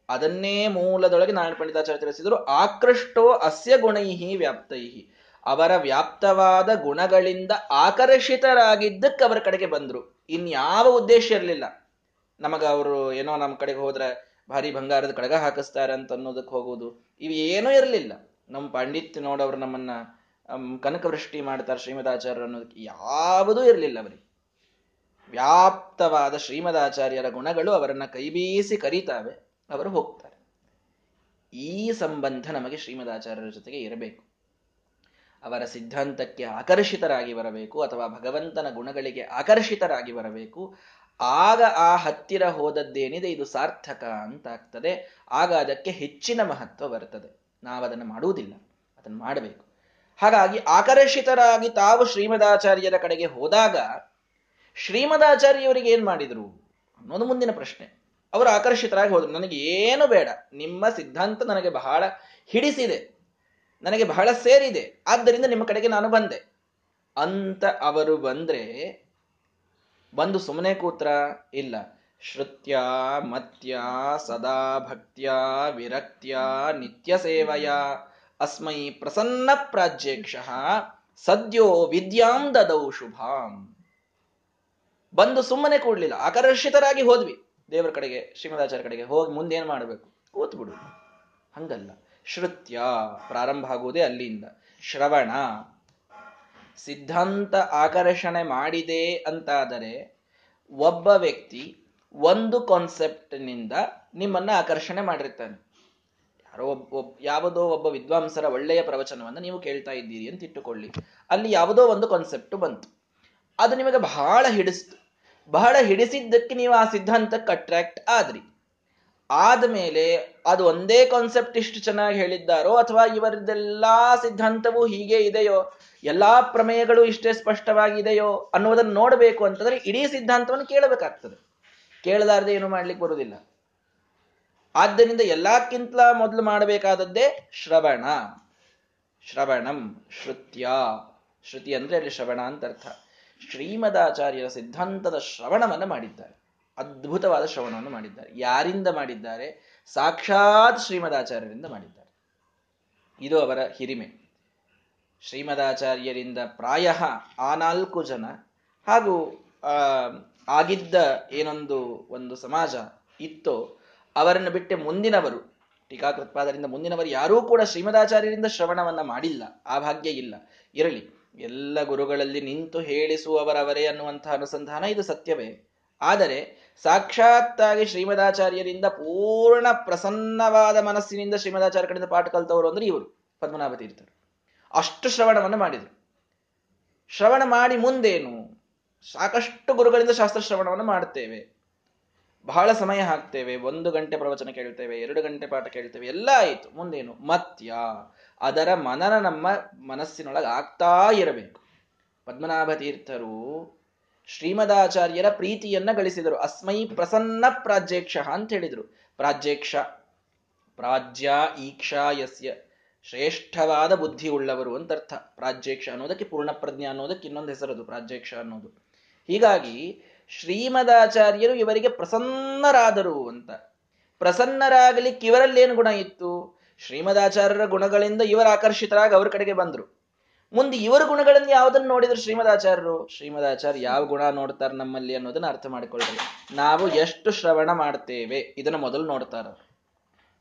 ಅದನ್ನೇ ಮೂಲದೊಳಗೆ ನಾರಾಯಣ ಪಂಡಿತಾಚಾರ್ಯ ತಿಳಿಸಿದರು. ಆಕೃಷ್ಟೋ ಅಸ್ಯ ಗುಣೈಹಿ ವ್ಯಾಪ್ತೈಹಿ. ಅವರ ವ್ಯಾಪ್ತವಾದ ಗುಣಗಳಿಂದ ಆಕರ್ಷಿತರಾಗಿದ್ದಕ್ಕೆ ಅವರ ಕಡೆಗೆ ಬಂದರು. ಇನ್ಯಾವ ಉದ್ದೇಶ ಇರಲಿಲ್ಲ. ನಮಗ ಅವರು ಏನೋ ನಮ್ಮ ಕಡೆಗೆ ಹೋದ್ರೆ ಭಾರಿ ಬಂಗಾರದ ಕಡಗ ಹಾಕಿಸ್ತಾರೆ ಅಂತ ಅನ್ನೋದಕ್ಕೆ ಹೋಗುವುದು. ಇವು ಏನೂ ಇರಲಿಲ್ಲ. ನಮ್ಮ ಪಂಡಿತ್ ನೋಡವ್ರು ನಮ್ಮನ್ನ ಕನಕವೃಷ್ಟಿ ಮಾಡ್ತಾರೆ ಶ್ರೀಮದಾಚಾರ್ಯರು ಅನ್ನೋದಕ್ಕೆ ಯಾವುದೂ ಇರಲಿಲ್ಲ ಅವರಿಗೆ. ವ್ಯಾಪ್ತವಾದ ಶ್ರೀಮದಾಚಾರ್ಯರ ಗುಣಗಳು ಅವರನ್ನ ಕೈಬೀಸಿ ಕರೀತಾವೆ. ಅವರು ಹೋಗ್ತಾರೆ. ಈ ಸಂಬಂಧ ನಮಗೆ ಶ್ರೀಮದಾಚಾರ್ಯರ ಜೊತೆಗೆ ಇರಬೇಕು. ಅವರ ಸಿದ್ಧಾಂತಕ್ಕೆ ಆಕರ್ಷಿತರಾಗಿ ಬರಬೇಕು ಅಥವಾ ಭಗವಂತನ ಗುಣಗಳಿಗೆ ಆಕರ್ಷಿತರಾಗಿ ಬರಬೇಕು. ಆಗ ಆ ಹತ್ತಿರ ಹೋದದ್ದೇನಿದೆ, ಇದು ಸಾರ್ಥಕ ಅಂತಾಗ್ತದೆ ಆಗ ಅದಕ್ಕೆ ಹೆಚ್ಚಿನ ಮಹತ್ವ ಬರ್ತದೆ ನಾವದನ್ನು ಮಾಡುವುದಿಲ್ಲ, ಅದನ್ನು ಮಾಡಬೇಕು. ಹಾಗಾಗಿ ಆಕರ್ಷಿತರಾಗಿ ತಾವು ಶ್ರೀಮದಾಚಾರ್ಯರ ಕಡೆಗೆ ಹೋದಾಗ ಶ್ರೀಮದಾಚಾರ್ಯವರಿಗೆ ಏನ್ ಮಾಡಿದ್ರು ಅನ್ನೋದು ಮುಂದಿನ ಪ್ರಶ್ನೆ. ಅವರು ಆಕರ್ಷಿತರಾಗಿ ಹೋದ್ರು. ನನಗೆ ಏನು ಬೇಡ. ನಿಮ್ಮ ಸಿದ್ಧಾಂತ ನನಗೆ ಬಹಳ ಹಿಡಿಸಿದೆ. ನನಗೆ ಬಹಳ ಸೇರಿದೆ. ಆದ್ದರಿಂದ ನಿಮ್ಮ ಕಡೆಗೆ ನಾನು ಬಂದೆ. ಅಂತ ಅವರು ಬಂದ್ರೆ, ಬಂದು ಸುಮ್ಮನೆ ಕೂತ್ರ, ಇಲ್ಲ. ಶ್ರುತ್ಯ, ಮತ್ಯ, ಸದಾ ಭಕ್ತ್ಯ, ವಿರಕ್ತ್ಯ, ನಿತ್ಯ ಸೇವಯ, ಅಸ್ಮೈ ಪ್ರಸನ್ನ ಪ್ರಾಜ್ಯಕ್ಷ, ಸದ್ಯೋ ವಿದ್ಯಾಂ ದದೌ ಶುಭಾಂ. ಬಂದು ಸುಮ್ಮನೆ ಕೂಡ್ಲಿಲ್ಲ. ಆಕರ್ಷಿತರಾಗಿ ಹೋದ್ವಿ. ದೇವರ ಕಡೆಗೆ ಶ್ರೀಮದಾಚಾರ್ಯ ಕಡೆಗೆ ಹೋಗಿ ಮುಂದೆ ಮಾಡಬೇಕು ಮಾಡಬೇಕು? ಕೂತ್ಬಿಡು. ಹಂಗಲ್ಲ. ಶ್ರುತ್ಯ ಪ್ರಾರಂಭ ಆಗುವುದೇ ಅಲ್ಲಿಂದ. ಶ್ರವಣ. ಸಿದ್ಧಾಂತ ಆಕರ್ಷಣೆ ಮಾಡಿದೆ ಅಂತಾದರೆ ಒಬ್ಬ ವ್ಯಕ್ತಿ ಒಂದು ಕಾನ್ಸೆಪ್ಟ್ನಿಂದ ನಿಮ್ಮನ್ನ ಆಕರ್ಷಣೆ ಮಾಡಿರ್ತಾನೆ. ಯಾರೋ ಒಬ್ಬ ಯಾವುದೋ ಒಬ್ಬ ವಿದ್ವಾಂಸರ ಒಳ್ಳೆಯ ಪ್ರವಚನವನ್ನು ನೀವು ಕೇಳ್ತಾ ಇದ್ದೀರಿ ಅಂತ ಇಟ್ಟುಕೊಳ್ಳಿ. ಅಲ್ಲಿ ಯಾವುದೋ ಒಂದು ಕಾನ್ಸೆಪ್ಟ್ ಬಂತು. ಅದು ನಿಮಗೆ ಬಹಳ ಹಿಡಿಸ್ತು. ಬಹಳ ಹಿಡಿಸಿದ್ದಕ್ಕೆ ನೀವು ಆ ಸಿದ್ಧಾಂತಕ್ಕೆ ಅಟ್ರಾಕ್ಟ್ ಆದ್ರಿ. ಆದಮೇಲೆ ಅದು ಒಂದೇ ಕಾನ್ಸೆಪ್ಟ್ ಇಷ್ಟು ಚೆನ್ನಾಗಿ ಹೇಳಿದ್ದಾರೋ ಅಥವಾ ಇವರದೆಲ್ಲಾ ಸಿದ್ಧಾಂತವೂ ಹೀಗೆ ಇದೆಯೋ, ಎಲ್ಲಾ ಪ್ರಮೇಯಗಳು ಇಷ್ಟೇ ಸ್ಪಷ್ಟವಾಗಿದೆಯೋ ಅನ್ನೋದನ್ನು ನೋಡಬೇಕು ಅಂತಂದ್ರೆ ಇಡೀ ಸಿದ್ಧಾಂತವನ್ನು ಕೇಳಬೇಕಾಗ್ತದೆ. ಕೇಳಲಾರದೆ ಏನು ಮಾಡ್ಲಿಕ್ಕೆ ಬರುವುದಿಲ್ಲ. ಆದ್ದರಿಂದ ಎಲ್ಲಕ್ಕಿಂತ ಮೊದಲು ಮಾಡಬೇಕಾದದ್ದೇ ಶ್ರವಣ. ಶ್ರವಣಂ ಶ್ರುತ್ಯ. ಶ್ರುತಿ ಅಂದ್ರೆ ಅಲ್ಲಿ ಶ್ರವಣ ಅಂತ ಅರ್ಥ. ಶ್ರೀಮದಾಚಾರ್ಯರ ಸಿದ್ಧಾಂತದ ಶ್ರವಣವನ್ನು ಮಾಡಿದ್ದಾರೆ. ಅದ್ಭುತವಾದ ಶ್ರವಣವನ್ನು ಮಾಡಿದ್ದಾರೆ. ಯಾರಿಂದ ಮಾಡಿದ್ದಾರೆ? ಸಾಕ್ಷಾತ್ ಶ್ರೀಮದಾಚಾರ್ಯರಿಂದ ಮಾಡಿದ್ದಾರೆ. ಇದು ಅವರ ಹಿರಿಮೆ. ಶ್ರೀಮದಾಚಾರ್ಯರಿಂದ ಪ್ರಾಯ ಆ ನಾಲ್ಕು ಜನ ಹಾಗೂ ಆಗಿದ್ದ ಏನೊಂದು ಒಂದು ಸಮಾಜ ಇತ್ತೋ ಅವರನ್ನು ಬಿಟ್ಟೆ ಮುಂದಿನವರು, ಟೀಕಾಕೃತ್ಪಾದರಿಂದ ಮುಂದಿನವರು ಯಾರೂ ಕೂಡ ಶ್ರೀಮದಾಚಾರ್ಯರಿಂದ ಶ್ರವಣವನ್ನ ಮಾಡಿಲ್ಲ. ಆ ಭಾಗ್ಯ ಇಲ್ಲ. ಇರಲಿ. ಎಲ್ಲ ಗುರುಗಳಲ್ಲಿ ನಿಂತು ಹೇಳಿಸುವವರವರೇ ಅನ್ನುವಂತಹ ಅನುಸಂಧಾನ ಇದು ಸತ್ಯವೇ. ಆದರೆ ಸಾಕ್ಷಾತ್ತಾಗಿ ಶ್ರೀಮದಾಚಾರ್ಯರಿಂದ ಪೂರ್ಣ ಪ್ರಸನ್ನವಾದ ಮನಸ್ಸಿನಿಂದ ಶ್ರೀಮದಾಚಾರ್ಯ ಕಡೆಯಿಂದ ಪಾಠ ಕಲ್ತವರು ಅಂದ್ರೆ ಇವರು ಪದ್ಮನಾಭ ತೀರ್ಥರು ಅಷ್ಟು ಶ್ರವಣವನ್ನು ಮಾಡಿದರು. ಶ್ರವಣ ಮಾಡಿ ಮುಂದೇನು? ಸಾಕಷ್ಟು ಗುರುಗಳಿಂದ ಶಾಸ್ತ್ರ ಶ್ರವಣವನ್ನು ಮಾಡುತ್ತೇವೆ ಬಹಳ ಸಮಯ ಹಾಕ್ತೇವೆ, ಒಂದು ಗಂಟೆ ಪ್ರವಚನ ಕೇಳ್ತೇವೆ, ಎರಡು ಗಂಟೆ ಪಾಠ ಕೇಳ್ತೇವೆ, ಎಲ್ಲ ಆಯಿತು. ಮುಂದೇನು? ಮತ್ಯ. ಅದರ ಮನನ ನಮ್ಮ ಮನಸ್ಸಿನೊಳಗೆ ಆಗ್ತಾ ಇರಬೇಕು. ಪದ್ಮನಾಭ ತೀರ್ಥರು ಶ್ರೀಮದಾಚಾರ್ಯರ ಪ್ರೀತಿಯನ್ನ ಗಳಿಸಿದರು. ಅಸ್ಮೈ ಪ್ರಸನ್ನ ಪ್ರಾಜ್ಯಕ್ಷ ಅಂತ ಹೇಳಿದರು. ಪ್ರಾಜ್ಯಕ್ಷ, ಪ್ರಾಜ್ಯ ಈಕ್ಷಾ ಯಸ್ಯ. ಶ್ರೇಷ್ಠವಾದ ಬುದ್ಧಿ ಉಳ್ಳವರು ಅಂತ ಅರ್ಥ ಪ್ರಾಜ್ಯಕ್ಷ ಅನ್ನೋದಕ್ಕೆ ಪೂರ್ಣ ಪ್ರಜ್ಞೆ ಅನ್ನೋದಕ್ಕೆ ಇನ್ನೊಂದು ಹೆಸರದು, ಪ್ರಾಜ್ಯಕ್ಷ ಅನ್ನೋದು. ಹೀಗಾಗಿ ಶ್ರೀಮದಾಚಾರ್ಯರು ಇವರಿಗೆ ಪ್ರಸನ್ನರಾದರು ಅಂತ. ಪ್ರಸನ್ನರಾಗಲಿಕ್ಕೆ ಇವರಲ್ಲೇನು ಗುಣ ಇತ್ತು? ಶ್ರೀಮದಾಚಾರ್ಯರ ಗುಣಗಳಿಂದ ಇವರು ಆಕರ್ಷಿತರಾಗಿ ಅವ್ರ ಕಡೆಗೆ ಬಂದರು. ಮುಂದೆ ಇವರ ಗುಣಗಳನ್ನು ಯಾವುದನ್ನು ನೋಡಿದ್ರು ಶ್ರೀಮದಾಚಾರ್ಯರು? ಶ್ರೀಮದಾಚಾರ್ಯ ಯಾವ ಗುಣ ನೋಡ್ತಾರೆ ನಮ್ಮಲ್ಲಿ ಅನ್ನೋದನ್ನ ಅರ್ಥ ಮಾಡಿಕೊಳ್ಳಿ ನಾವು ಎಷ್ಟು ಶ್ರವಣ ಮಾಡ್ತೇವೆ? ಇದನ್ನ ಮೊದಲು ನೋಡ್ತಾರ.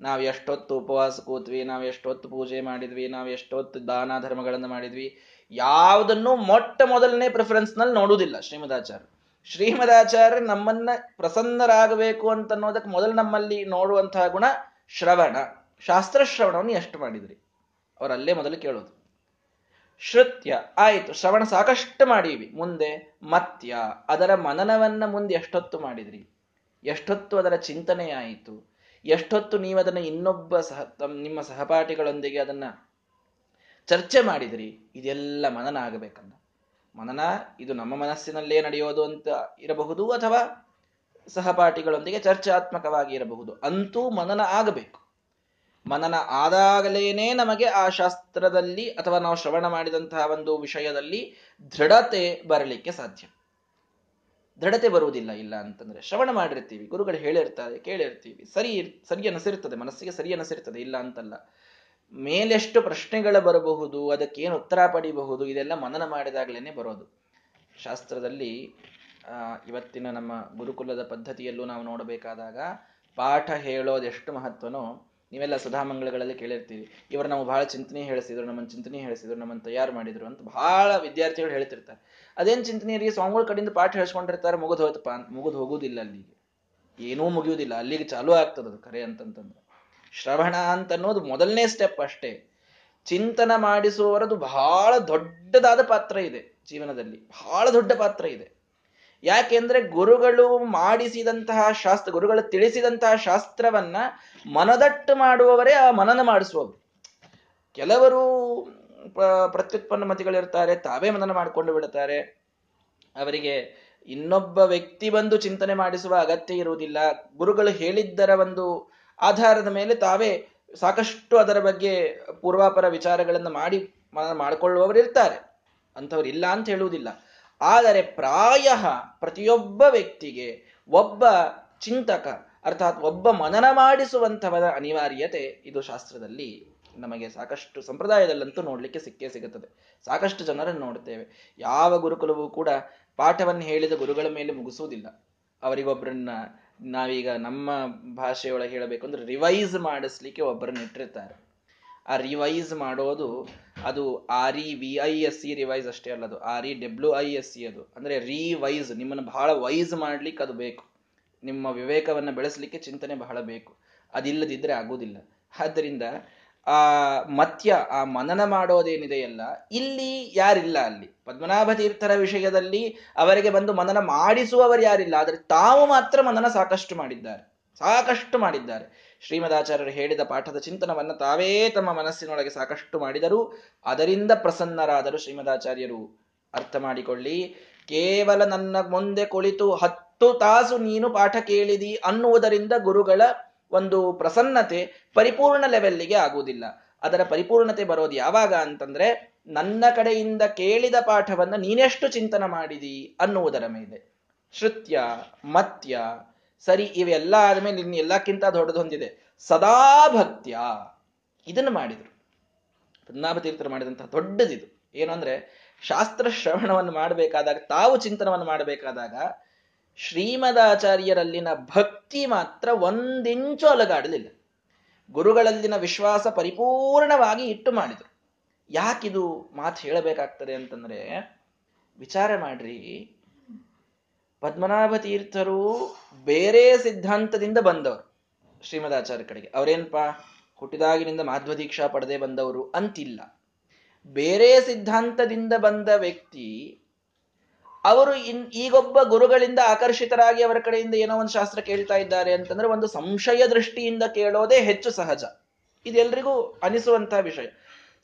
ನಾವು ಎಷ್ಟೊತ್ತು ಉಪವಾಸ ಕೂತ್ವಿ, ನಾವು ಎಷ್ಟೊತ್ತು ಪೂಜೆ ಮಾಡಿದ್ವಿ, ನಾವು ಎಷ್ಟೊತ್ತು ದಾನ ಧರ್ಮಗಳನ್ನು ಮಾಡಿದ್ವಿ, ಯಾವುದನ್ನು ಮೊಟ್ಟ ಮೊದಲನೇ ಪ್ರಿಫರೆನ್ಸ್ನಲ್ಲಿ ನೋಡುವುದಿಲ್ಲ ಶ್ರೀಮದಾಚಾರ್ಯ ಶ್ರೀಮದಾಚಾರ್ಯ ನಮ್ಮನ್ನ ಪ್ರಸನ್ನರಾಗಬೇಕು ಅಂತ ಅನ್ನೋದಕ್ಕೆ ಮೊದಲು ನಮ್ಮಲ್ಲಿ ನೋಡುವಂತಹ ಗುಣ ಶ್ರವಣ. ಶಾಸ್ತ್ರ ಶ್ರವಣವನ್ನು ಎಷ್ಟು ಮಾಡಿದ್ರಿ? ಅವರಲ್ಲೇ ಮೊದಲು ಕೇಳೋದು. ಶ್ರುತ್ಯ, ಆಯಿತು, ಶ್ರವಣ ಸಾಕಷ್ಟು ಮಾಡೀವಿ ಮುಂದೆ ಮತ್ಯ, ಅದರ ಮನನವನ್ನ ಮುಂದೆ ಎಷ್ಟೊತ್ತು ಮಾಡಿದ್ರಿ? ಎಷ್ಟೊತ್ತು ಅದರ ಚಿಂತನೆ ಆಯಿತು? ಎಷ್ಟೊತ್ತು ನೀವು ಅದನ್ನ ಇನ್ನೊಬ್ಬ ಸಹ ನಿಮ್ಮ ಸಹಪಾಠಿಗಳೊಂದಿಗೆ ಅದನ್ನ ಚರ್ಚೆ ಮಾಡಿದ್ರಿ? ಇದೆಲ್ಲ ಮನನ ಆಗಬೇಕಂದ ಮನನ, ಇದು ನಮ್ಮ ಮನಸ್ಸಿನಲ್ಲೇ ನಡೆಯೋದು ಅಂತ ಇರಬಹುದು ಅಥವಾ ಸಹಪಾಠಿಗಳೊಂದಿಗೆ ಚರ್ಚಾತ್ಮಕವಾಗಿ ಇರಬಹುದು. ಅಂತೂ ಮನನ ಆಗಬೇಕು. ಮನನ ಆದಾಗಲೇನೆ ನಮಗೆ ಆ ಶಾಸ್ತ್ರದಲ್ಲಿ ಅಥವಾ ನಾವು ಶ್ರವಣ ಮಾಡಿದಂತಹ ಒಂದು ವಿಷಯದಲ್ಲಿ ದೃಢತೆ ಬರಲಿಕ್ಕೆ ಸಾಧ್ಯ. ದೃಢತೆ ಬರುವುದಿಲ್ಲ, ಇಲ್ಲ ಅಂತಂದ್ರೆ ಶ್ರವಣ ಮಾಡಿರ್ತೀವಿ, ಗುರುಗಳು ಹೇಳಿರ್ತಾರೆ, ಕೇಳಿರ್ತೀವಿ, ಸರಿ ಸರಿ ಅನಿಸಿರ್ತದೆ ಮನಸ್ಸಿಗೆ ಸರಿ ಅನಿಸಿರ್ತದೆ ಇಲ್ಲ ಅಂತಲ್ಲ. ಮೇಲೆಷ್ಟು ಪ್ರಶ್ನೆಗಳು ಬರಬಹುದು, ಅದಕ್ಕೇನು ಉತ್ತರ ಪಡಿಬಹುದು, ಇದೆಲ್ಲ ಮನನ ಮಾಡಿದಾಗಲೇ ಬರೋದು. ಶಾಸ್ತ್ರದಲ್ಲಿ ಇವತ್ತಿನ ನಮ್ಮ ಗುರುಕುಲದ ಪದ್ಧತಿಯಲ್ಲೂ ನಾವು ನೋಡಬೇಕಾದಾಗ ಪಾಠ ಹೇಳೋದೆಷ್ಟು ಮಹತ್ವನೋ, ನೀವೆಲ್ಲ ಸುಧಾಮಂಗಳಗಳಲ್ಲಿ ಕೇಳಿರ್ತೀವಿ ಇವರು ನಾವು ಬಹಳ ಚಿಂತನೆ ಹೇಳಿಸಿದ್ರು, ನಮ್ಮನ್ನು ಚಿಂತನೆ ಹೇಳಿಸಿದ್ರು, ನಮ್ಮನ್ನು ತಯಾರು ಮಾಡಿದ್ರು ಅಂತ ಬಹಳ ವಿದ್ಯಾರ್ಥಿಗಳು ಹೇಳ್ತಿರ್ತಾರೆ. ಅದೇನು ಚಿಂತನೆಯರಿಗೆ ಸ್ವಾಮಿಗಳ ಕಡೆಯಿಂದ ಪಾಠ ಹೇಳ್ಸ್ಕೊಂಡಿರ್ತಾರೆ ಮುಗಿದು ಹೋಯ್ತಪ್ಪ ಮುಗಿದು ಹೋಗುವುದಿಲ್ಲ ಅಲ್ಲಿಗೆ. ಏನೂ ಮುಗಿಯುವುದಿಲ್ಲ ಅಲ್ಲಿಗೆ ಚಾಲೂ ಆಗ್ತದೆ ಅದು ಕರೆ ಅಂತಂತಂದ್ರೆ. ಶ್ರವಣ ಅಂತ ಅನ್ನೋದು ಮೊದಲನೇ ಸ್ಟೆಪ್ ಅಷ್ಟೇ. ಚಿಂತನ ಮಾಡಿಸುವವರದು ಬಹಳ ದೊಡ್ಡದಾದ ಪಾತ್ರ ಇದೆ ಜೀವನದಲ್ಲಿ. ಬಹಳ ದೊಡ್ಡ ಪಾತ್ರ ಇದೆ. ಯಾಕೆಂದ್ರೆ ಗುರುಗಳು ಮಾಡಿಸಿದಂತಹ ಶಾಸ್ತ್ರ, ಗುರುಗಳು ತಿಳಿಸಿದಂತಹ ಶಾಸ್ತ್ರವನ್ನ ಮನದಟ್ಟು ಮಾಡುವವರೇ ಆ ಮನನ ಮಾಡಿಸುವವರು. ಕೆಲವರು ಪ್ರತ್ಯುತ್ಪನ್ನ ಮತಿಗಳಿರ್ತಾರೆ, ತಾವೇ ಮನನ ಮಾಡಿಕೊಂಡು ಬಿಡುತ್ತಾರೆ. ಅವರಿಗೆ ಇನ್ನೊಬ್ಬ ವ್ಯಕ್ತಿ ಬಂದು ಚಿಂತನೆ ಮಾಡಿಸುವ ಅಗತ್ಯ ಇರುವುದಿಲ್ಲ. ಗುರುಗಳು ಹೇಳಿದ್ದರ ಒಂದು ಆಧಾರದ ಮೇಲೆ ತಾವೇ ಸಾಕಷ್ಟು ಅದರ ಬಗ್ಗೆ ಪೂರ್ವಾಪರ ವಿಚಾರಗಳನ್ನು ಮಾಡಿ ಮಾಡಿಕೊಳ್ಳುವವರು ಇರ್ತಾರೆ. ಅಂಥವ್ರು ಇಲ್ಲ ಅಂತ ಹೇಳುವುದಿಲ್ಲ. ಆದರೆ ಪ್ರಾಯ ಪ್ರತಿಯೊಬ್ಬ ವ್ಯಕ್ತಿಗೆ ಒಬ್ಬ ಚಿಂತಕ, ಅರ್ಥಾತ್ ಒಬ್ಬ ಮನನ ಮಾಡಿಸುವಂಥವರ ಅನಿವಾರ್ಯತೆ ಇದು ಶಾಸ್ತ್ರದಲ್ಲಿ ನಮಗೆ ಸಾಕಷ್ಟು ಸಂಪ್ರದಾಯದಲ್ಲಂತೂ ನೋಡಲಿಕ್ಕೆ ಸಿಕ್ಕೇ ಸಿಗುತ್ತದೆ. ಸಾಕಷ್ಟು ಜನರನ್ನು ನೋಡ್ತೇವೆ ಯಾವ ಗುರುಕುಲವೂ ಕೂಡ ಪಾಠವನ್ನು ಹೇಳಿದ ಗುರುಗಳ ಮೇಲೆ ಮುಗಿಸುವುದಿಲ್ಲ. ಅವರಿಗೊಬ್ಬರನ್ನ ನಾವೀಗ ನಮ್ಮ ಭಾಷೆಯೊಳಗೆ ಹೇಳಬೇಕು ಅಂದ್ರೆ ರಿವೈಸ್ ಮಾಡಿಸ್ಲಿಕ್ಕೆ ಒಬ್ಬರನ್ನ ಇಟ್ಟಿರ್ತಾರೆ. ಆ ರಿವೈಸ್ ಮಾಡೋದು ಅದು R E V I S C revise ಅಷ್ಟೇ ಅಲ್ಲ ಅದು R E W I S C ಅದು. ಅಂದ್ರೆ ರಿವೈಸ್ ನಿಮ್ಮನ್ನು ಬಹಳ ವೈಸ್ ಮಾಡ್ಲಿಕ್ಕೆ ಅದು ಬೇಕು. ನಿಮ್ಮ ವಿವೇಕವನ್ನು ಬೆಳೆಸಲಿಕ್ಕೆ ಚಿಂತನೆ ಬಹಳ ಬೇಕು. ಅದಿಲ್ಲದಿದ್ರೆ ಆಗುವುದಿಲ್ಲ ಆದ್ದರಿಂದ ಆ ಮತ್ಯ, ಆ ಮನನ ಮಾಡೋದೇನಿದೆಯಲ್ಲ, ಇಲ್ಲಿ ಯಾರಿಲ್ಲ ಅಲ್ಲಿ. ಪದ್ಮನಾಭ ತೀರ್ಥರ ವಿಷಯದಲ್ಲಿ ಅವರಿಗೆ ಬಂದು ಮನನ ಮಾಡಿಸುವವರು ಯಾರಿಲ್ಲ, ಆದರೆ ತಾವು ಮಾತ್ರ ಮನನ ಸಾಕಷ್ಟು ಮಾಡಿದ್ದಾರೆ. ಸಾಕಷ್ಟು ಮಾಡಿದ್ದಾರೆ. ಶ್ರೀಮದಾಚಾರ್ಯರು ಹೇಳಿದ ಪಾಠದ ಚಿಂತನವನ್ನು ತಾವೇ ತಮ್ಮ ಮನಸ್ಸಿನೊಳಗೆ ಸಾಕಷ್ಟು ಮಾಡಿದರು, ಅದರಿಂದ ಪ್ರಸನ್ನರಾದರು ಶ್ರೀಮದಾಚಾರ್ಯರು ಅರ್ಥ ಮಾಡಿಕೊಳ್ಳಿ. ಕೇವಲ ನನ್ನ ಮುಂದೆ ಕುಳಿತು ಹತ್ತು ತಾಸು ನೀನು ಪಾಠ ಕೇಳಿದಿ ಅನ್ನುವುದರಿಂದ ಗುರುಗಳ ಒಂದು ಪ್ರಸನ್ನತೆ ಪರಿಪೂರ್ಣ ಲೆವೆಲ್ಲಿಗೆ ಆಗುವುದಿಲ್ಲ. ಅದರ ಪರಿಪೂರ್ಣತೆ ಬರೋದು ಯಾವಾಗ ಅಂತಂದ್ರೆ, ನನ್ನ ಕಡೆಯಿಂದ ಕೇಳಿದ ಪಾಠವನ್ನ ನೀನೆಷ್ಟು ಚಿಂತನ ಮಾಡಿದಿ ಅನ್ನುವುದರ ಮೇಲೆ. ಶ್ರುತ್ಯ, ಮತ್ಯ, ಸರಿ, ಇವೆಲ್ಲ ಆದ್ಮೇಲೆ ಇನ್ನು ಎಲ್ಲಕ್ಕಿಂತ ದೊಡ್ಡದು ಹೊಂದಿದೆ. ಸದಾ ಭಕ್ತ್ಯ. ಇದನ್ನು ಮಾಡಿದ್ರು. ಪದ್ಮನಾಭ ತೀರ್ಥರು ಮಾಡಿದಂತಹ ದೊಡ್ಡದಿದು. ಏನು ಅಂದ್ರೆ ಶಾಸ್ತ್ರ ಶ್ರವಣವನ್ನು ಮಾಡಬೇಕಾದಾಗ, ತಾವು ಚಿಂತನವನ್ನು ಮಾಡಬೇಕಾದಾಗ ಶ್ರೀಮದಾಚಾರ್ಯರಲ್ಲಿನ ಭಕ್ತಿ ಮಾತ್ರ ಒಂದಿಂಚು ಅಲಗಾಡಲಿಲ್ಲ. ಗುರುಗಳಲ್ಲಿನ ವಿಶ್ವಾಸ ಪರಿಪೂರ್ಣವಾಗಿ ಇಟ್ಟು ಮಾಡಿದರು. ಯಾಕಿದು ಮಾತು ಹೇಳಬೇಕಾಗ್ತದೆ ಅಂತಂದ್ರೆ, ವಿಚಾರ ಮಾಡ್ರಿ. ಪದ್ಮನಾಭ ತೀರ್ಥರು ಬೇರೆ ಸಿದ್ಧಾಂತದಿಂದ ಬಂದವರು ಶ್ರೀಮದಾಚಾರ್ಯ ಕಡೆಗೆ. ಅವರೇನ್ಪಾ ಹುಟ್ಟಿದಾಗಿನಿಂದ ಮಾಧ್ವ ದೀಕ್ಷಾ ಪಡೆದೇ ಬಂದವರು ಅಂತಿಲ್ಲ. ಬೇರೆ ಸಿದ್ಧಾಂತದಿಂದ ಬಂದ ವ್ಯಕ್ತಿ ಅವರು ಇನ್, ಈಗೊಬ್ಬ ಗುರುಗಳಿಂದ ಆಕರ್ಷಿತರಾಗಿ ಅವರ ಕಡೆಯಿಂದ ಏನೋ ಒಂದು ಶಾಸ್ತ್ರ ಕೇಳ್ತಾ ಇದ್ದಾರೆ ಅಂತಂದ್ರೆ ಒಂದು ಸಂಶಯ ದೃಷ್ಟಿಯಿಂದ ಕೇಳೋದೇ ಹೆಚ್ಚು ಸಹಜ. ಇದೆಲ್ಲರಿಗೂ ಅನಿಸುವಂತಹ ವಿಷಯ.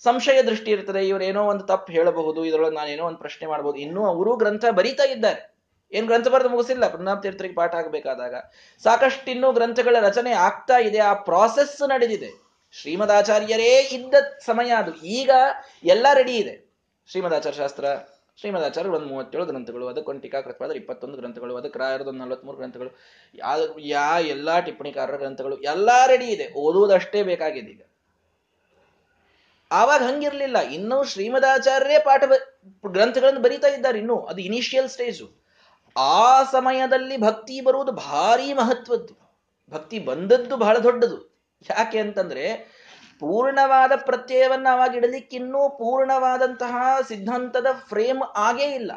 ಸಂಶಯ ದೃಷ್ಟಿ ಇರ್ತದೆ ಇವರೇನೋ ಒಂದು ತಪ್ಪು ಹೇಳಬಹುದು, ಇದರೊಳಗೆ ನಾನೇನೋ ಒಂದು ಪ್ರಶ್ನೆ ಮಾಡಬಹುದು ಇನ್ನೂ ಅವರು ಗ್ರಂಥ ಬರೀತಾ ಇದ್ದಾರೆ. ಏನ್ ಗ್ರಂಥ ಬರೆದು ಮುಗಿಸಿಲ್ಲ? ಪ್ರಣಾಮ ತೀರ್ಥರಿಗೆ ಪಾಠ ಆಗಬೇಕಾದಾಗ. ಸಾಕಷ್ಟು ಇನ್ನೂ ಗ್ರಂಥಗಳ ರಚನೆ ಆಗ್ತಾ ಇದೆ, ಆ ಪ್ರಾಸೆಸ್ ನಡೆದಿದೆ. ಶ್ರೀಮದಾಚಾರ್ಯರೇ ಇದ್ದ ಸಮಯ ಅದು. ಈಗ ಎಲ್ಲ ರೆಡಿ ಇದೆ. ಶ್ರೀಮದಾಚಾರ್ಯ ಶಾಸ್ತ್ರ ಶ್ರೀಮದಾಚಾರ್ಯ ಒಂದು ಮೂವತ್ತೇಳು ಗ್ರಂಥಗಳು ಅದಕ್ಕೊಂದು ಟೀಕಾಕೃತವಾದ್ರೆ ಇಪ್ಪತ್ತೊಂದು ಗ್ರಂಥಗಳು, ಅದಕ್ಕೆ ರಾಯರದೊಂದು ನಲವತ್ಮೂರು ಗ್ರಂಥಗಳು ಯಾ ಎಲ್ಲಾ ಟಿಪ್ಪಣಿಕಾರರ ಗ್ರಂಥಗಳು, ಎಲ್ಲಾ ರೆಡಿ ಇದೆ, ಓದುವುದಷ್ಟೇ ಬೇಕಾಗಿದೆ ಈಗ. ಆವಾಗ ಹಂಗಿರ್ಲಿಲ್ಲ, ಇನ್ನೂ ಶ್ರೀಮದಾಚಾರ್ಯರೇ ಪಾಠ ಗ್ರಂಥಗಳನ್ನು ಬರೀತಾ ಇದ್ದಾರೆ ಇನ್ನು, ಅದು ಇನಿಷಿಯಲ್ ಸ್ಟೇಜು ಆ ಸಮಯದಲ್ಲಿ ಭಕ್ತಿ ಬರುವುದು ಭಾರಿ ಮಹತ್ವದ್ದು. ಭಕ್ತಿ ಬಂದದ್ದು ಬಹಳ ದೊಡ್ಡದು. ಯಾಕೆ ಅಂತಂದ್ರೆ ಪೂರ್ಣವಾದ ಪ್ರತ್ಯಯವನ್ನು ಅವಾಗ ಇಡಲಿಕ್ಕಿನ್ನೂ ಪೂರ್ಣವಾದಂತಹ ಸಿದ್ಧಾಂತದ ಫ್ರೇಮ್ ಆಗೇ ಇಲ್ಲ.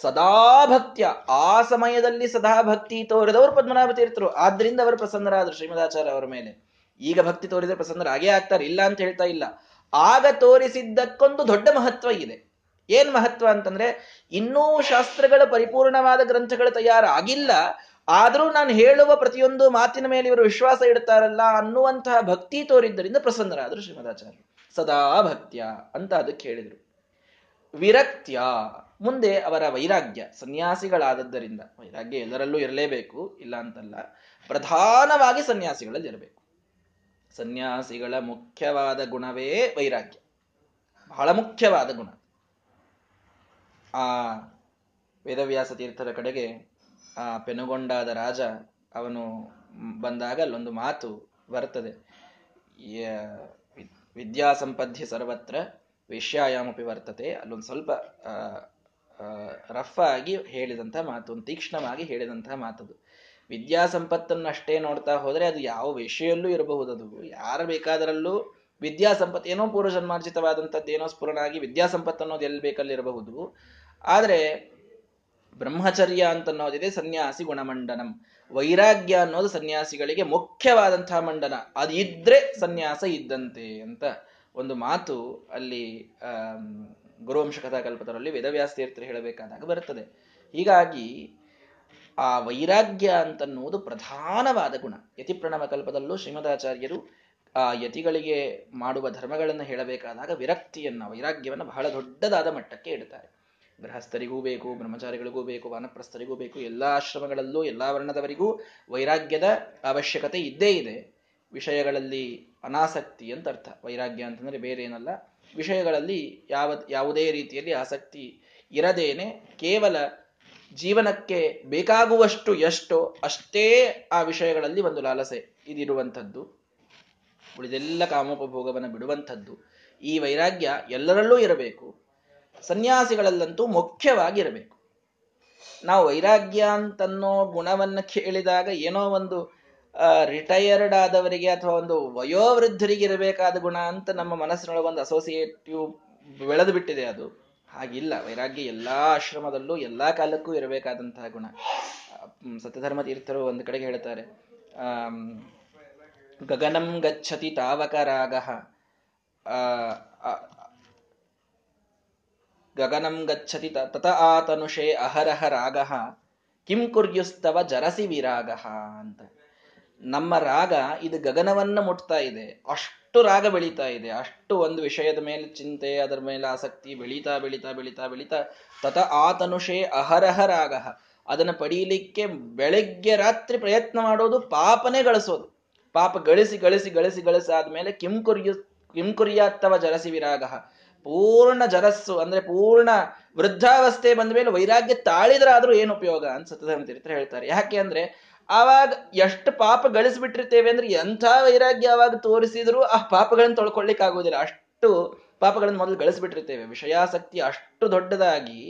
ಸದಾ ಭಕ್ತ್ಯ, ಆ ಸಮಯದಲ್ಲಿ ಸದಾ ಭಕ್ತಿ ತೋರಿದವರು ಪದ್ಮನಾಭ ತೀರ್ಥರು. ಆದ್ರಿಂದ ಅವರು ಪ್ರಸನ್ನರಾದರು ಶ್ರೀಮದಾಚಾರ್ಯ ಅವರ ಮೇಲೆ. ಈಗ ಭಕ್ತಿ ತೋರಿದ್ರೆ ಪ್ರಸನ್ನರಾಗೇ ಆಗ್ತಾರೆ, ಇಲ್ಲ ಅಂತ ಹೇಳ್ತಾ ಇಲ್ಲ. ಆಗ ತೋರಿಸಿದ್ದಕ್ಕೊಂದು ದೊಡ್ಡ ಮಹತ್ವ ಇದೆ. ಏನ್ ಮಹತ್ವ ಅಂತಂದ್ರೆ, ಇನ್ನೂ ಶಾಸ್ತ್ರಗಳ ಪರಿಪೂರ್ಣವಾದ ಗ್ರಂಥಗಳು ತಯಾರಾಗಿಲ್ಲ ಆದರೂ ನಾನು ಹೇಳುವ ಪ್ರತಿಯೊಂದು ಮಾತಿನ ಮೇಲೆ ಇವರು ವಿಶ್ವಾಸ ಇಡ್ತಾರಲ್ಲ ಅನ್ನುವಂತಹ ಭಕ್ತಿ ತೋರಿದ್ದರಿಂದ ಪ್ರಸನ್ನರಾದರು ಶ್ರೀಮದಾಚಾರ್ಯ. ಸದಾ ಭಕ್ತ್ಯ ಅಂತ ಅದಕ್ಕೆ ಹೇಳಿದರು. ವಿರಕ್ತ್ಯ ಮುಂದೆ ಅವರ ವೈರಾಗ್ಯ, ಸನ್ಯಾಸಿಗಳಾದದ್ದರಿಂದ. ವೈರಾಗ್ಯ ಎಲ್ಲರಲ್ಲೂ ಇರಲೇಬೇಕು, ಇಲ್ಲ ಅಂತಲ್ಲ, ಪ್ರಧಾನವಾಗಿ ಸನ್ಯಾಸಿಗಳಲ್ಲಿ ಇರಬೇಕು. ಸನ್ಯಾಸಿಗಳ ಮುಖ್ಯವಾದ ಗುಣವೇ ವೈರಾಗ್ಯ. ಬಹಳ ಮುಖ್ಯವಾದ ಗುಣ. ಆ ವೇದವ್ಯಾಸ ತೀರ್ಥರ ಕಡೆಗೆ ಆ ಪೆನುಗೊಂಡಾದ ರಾಜ ಅವನು ಬಂದಾಗ ಅಲ್ಲೊಂದು ಮಾತು ಬರ್ತದೆ ವಿದ್ಯಾ ಸಂಪದ್ಯ ಸರ್ವತ್ರ ವೇಶ್ಯಾಯಾಮಪಿ ವರ್ತತೆ. ಅಲ್ಲೊಂದು ಸ್ವಲ್ಪ ರಫ್ ಆಗಿ ಹೇಳಿದಂಥ ಮಾತು, ಒಂದು ತೀಕ್ಷ್ಣವಾಗಿ ಹೇಳಿದಂತಹ ಮಾತದು. ವಿದ್ಯಾ ಸಂಪತ್ತನ್ನು ಅಷ್ಟೇ ನೋಡ್ತಾ ಹೋದರೆ ಅದು ಯಾವ ವಿಷಯಲ್ಲೂ ಇರಬಹುದು ಅದು ಯಾರು ಬೇಕಾದರಲ್ಲೂ ವಿದ್ಯಾ ಸಂಪತ್ತು ಏನೋ ಪೂರ್ವ ಜನ್ಮಾರ್ಜಿತವಾದಂಥದ್ದು ಏನೋ ಸ್ಫುರಣಾಗಿ ವಿದ್ಯಾ ಸಂಪತ್ತು ಅನ್ನೋದು ಎಲ್ಲಿ ಬೇಕಲ್ಲಿರಬಹುದು ಆದರೆ ಬ್ರಹ್ಮಚರ್ಯ ಅಂತ ಅನ್ನೋದಿದೆ ಸನ್ಯಾಸಿ ಗುಣಮಂಡನಂ. ವೈರಾಗ್ಯ ಅನ್ನೋದು ಸನ್ಯಾಸಿಗಳಿಗೆ ಮುಖ್ಯವಾದಂತಹ ಮಂಡನ. ಅದು ಇದ್ರೆ ಸನ್ಯಾಸ ಇದ್ದಂತೆ ಅಂತ ಒಂದು ಮಾತು ಅಲ್ಲಿ ಗುರುವಂಶ ಕಥಾಕಲ್ಪದರಲ್ಲಿ ವೇದವ್ಯಾಸ ತೀರ್ಥರು ಹೇಳಬೇಕಾದಾಗ ಬರುತ್ತದೆ. ಹೀಗಾಗಿ ಆ ವೈರಾಗ್ಯ ಅಂತನ್ನುವುದು ಪ್ರಧಾನವಾದ ಗುಣ. ಯತಿ ಪ್ರಣವ ಕಲ್ಪದಲ್ಲೂ ಶ್ರೀಮದಾಚಾರ್ಯರು ಆ ಯತಿಗಳಿಗೆ ಮಾಡುವ ಧರ್ಮಗಳನ್ನು ಹೇಳಬೇಕಾದಾಗ ವಿರಕ್ತಿಯನ್ನ, ವೈರಾಗ್ಯವನ್ನು ಬಹಳ ದೊಡ್ಡದಾದ ಮಟ್ಟಕ್ಕೆ ಇಡುತ್ತಾರೆ ಗೃಹಸ್ಥರಿಗೂ ಬೇಕು, ಬ್ರಹ್ಮಚಾರಿಗಳಿಗೂ ಬೇಕು, ವಾನಪ್ರಸ್ಥರಿಗೂ ಬೇಕು, ಎಲ್ಲ ಆಶ್ರಮಗಳಲ್ಲೂ, ಎಲ್ಲ ವರ್ಣದವರಿಗೂ ವೈರಾಗ್ಯದ ಅವಶ್ಯಕತೆ ಇದ್ದೇ ಇದೆ. ವಿಷಯಗಳಲ್ಲಿ ಅನಾಸಕ್ತಿ ಅಂತ ಅರ್ಥ. ವೈರಾಗ್ಯ ಅಂತಂದ್ರೆ ಬೇರೆ ಏನಲ್ಲ ವಿಷಯಗಳಲ್ಲಿ ಯಾವ, ಯಾವುದೇ ರೀತಿಯಲ್ಲಿ ಆಸಕ್ತಿ ಇರದೇನೆ ಕೇವಲ ಜೀವನಕ್ಕೆ ಬೇಕಾಗುವಷ್ಟು ಎಷ್ಟೋ ಅಷ್ಟೇ ಆ ವಿಷಯಗಳಲ್ಲಿ ಒಂದು ಲಾಲಸೆ ಇದಿರುವಂಥದ್ದು. ಉಳಿದೆಲ್ಲ ಕಾಮೋಪಭೋಗವನ್ನು ಬಿಡುವಂಥದ್ದು. ಈ ವೈರಾಗ್ಯ ಎಲ್ಲರಲ್ಲೂ ಇರಬೇಕು. ಸನ್ಯಾಸಿಗಳಲ್ಲಂತೂ ಮುಖ್ಯವಾಗಿರಬೇಕು. ನಾವು ವೈರಾಗ್ಯ ಅಂತನ್ನೋ ಗುಣವನ್ನು ಕೇಳಿದಾಗ ಏನೋ ಒಂದು ರಿಟೈರ್ಡ್ ಆದವರಿಗೆ ಅಥವಾ ಒಂದು ವಯೋವೃದ್ಧರಿಗೆ ಇರಬೇಕಾದ ಗುಣ ಅಂತ ನಮ್ಮ ಮನಸ್ಸಿನೊಳಗೆ ಒಂದು ಅಸೋಸಿಯೇಟಿವ್ ಬೆಳೆದು ಬಿಟ್ಟಿದೆ ಅದು. ಹಾಗಿಲ್ಲ. ವೈರಾಗ್ಯ ಎಲ್ಲಾ ಆಶ್ರಮದಲ್ಲೂ ಎಲ್ಲಾ ಕಾಲಕ್ಕೂ ಇರಬೇಕಾದಂತಹ ಗುಣ. ಸತ್ಯಧರ್ಮ ತೀರ್ಥರು ಒಂದು ಕಡೆಗೆ ಹೇಳ್ತಾರೆ ಗಗನಂ ಗಚ್ಚತಿ ತಾವಕ ರಾಗ. ಗಗನಂ ಗಚ್ಚತಿ ತತ ಆತನುಷೇ ಅಹರಹ ರಾಗ ಕಿಂ ಕುರ್ಯುಸ್ತವ ಜರಸಿ ವಿರಾಗ ಅಂತ. ನಮ್ಮ ರಾಗ, ಇದು ಗಗನವನ್ನ ಮುಟ್ತಾ ಇದೆ. ಅಷ್ಟು ರಾಗ ಬೆಳೀತಾ ಇದೆ. ಅಷ್ಟು ಒಂದು ವಿಷಯದ ಮೇಲೆ ಚಿಂತೆ, ಅದರ ಮೇಲೆ ಆಸಕ್ತಿ ಬೆಳೀತಾ ಬೆಳೀತಾ ಬೆಳೀತಾ ಬೆಳೀತಾ ತತ ಆತನುಷೇ ಅಹರಹ ರಾಗ ಅದನ್ನು ಪಡೀಲಿಕ್ಕೆ ಬೆಳಗ್ಗೆ ರಾತ್ರಿ ಪ್ರಯತ್ನ ಮಾಡೋದು, ಪಾಪನೇ ಗಳಿಸೋದು. ಪಾಪ ಗಳಿಸಿ ಗಳಿಸಿ ಗಳಿಸಿ ಗಳಿಸಾದ್ಮೇಲೆ ಕಿಂ ಕುರ್ಯು, ಕಿಂ ಕುರ್ಯಾತ್ತವ ಜರಸಿ ವಿರಾಗ. ಪೂರ್ಣ ಜರಸ್ಸು ಅಂದ್ರೆ ಪೂರ್ಣ ವೃದ್ಧಾವಸ್ಥೆ ಬಂದ ಮೇಲೆ ವೈರಾಗ್ಯ ತಾಳಿದ್ರಾದ್ರೂ ಏನು ಉಪಯೋಗ ಅಂತ ಸತ್ಯಧರ್ಮ ತೀರ್ಥ ಹೇಳ್ತಾರೆ. ಯಾಕೆ ಅಂದ್ರೆ ಆವಾಗ ಎಷ್ಟು ಪಾಪ ಗಳಿಸ್ಬಿಟ್ಟಿರ್ತೇವೆ ಅಂದ್ರೆ ಎಂಥ ವೈರಾಗ್ಯ ಅವಾಗ ತೋರಿಸಿದ್ರು ಆ ಪಾಪಗಳನ್ನು ತೊಳ್ಕೊಳ್ಳಿಕ್ ಆಗುವುದಿಲ್ಲ ಅಷ್ಟು ಪಾಪಗಳನ್ನು ಮೊದಲು ಗಳಿಸ್ಬಿಟ್ಟಿರ್ತೇವೆ. ವಿಷಯಾಸಕ್ತಿ ಅಷ್ಟು ದೊಡ್ಡದಾಗಿ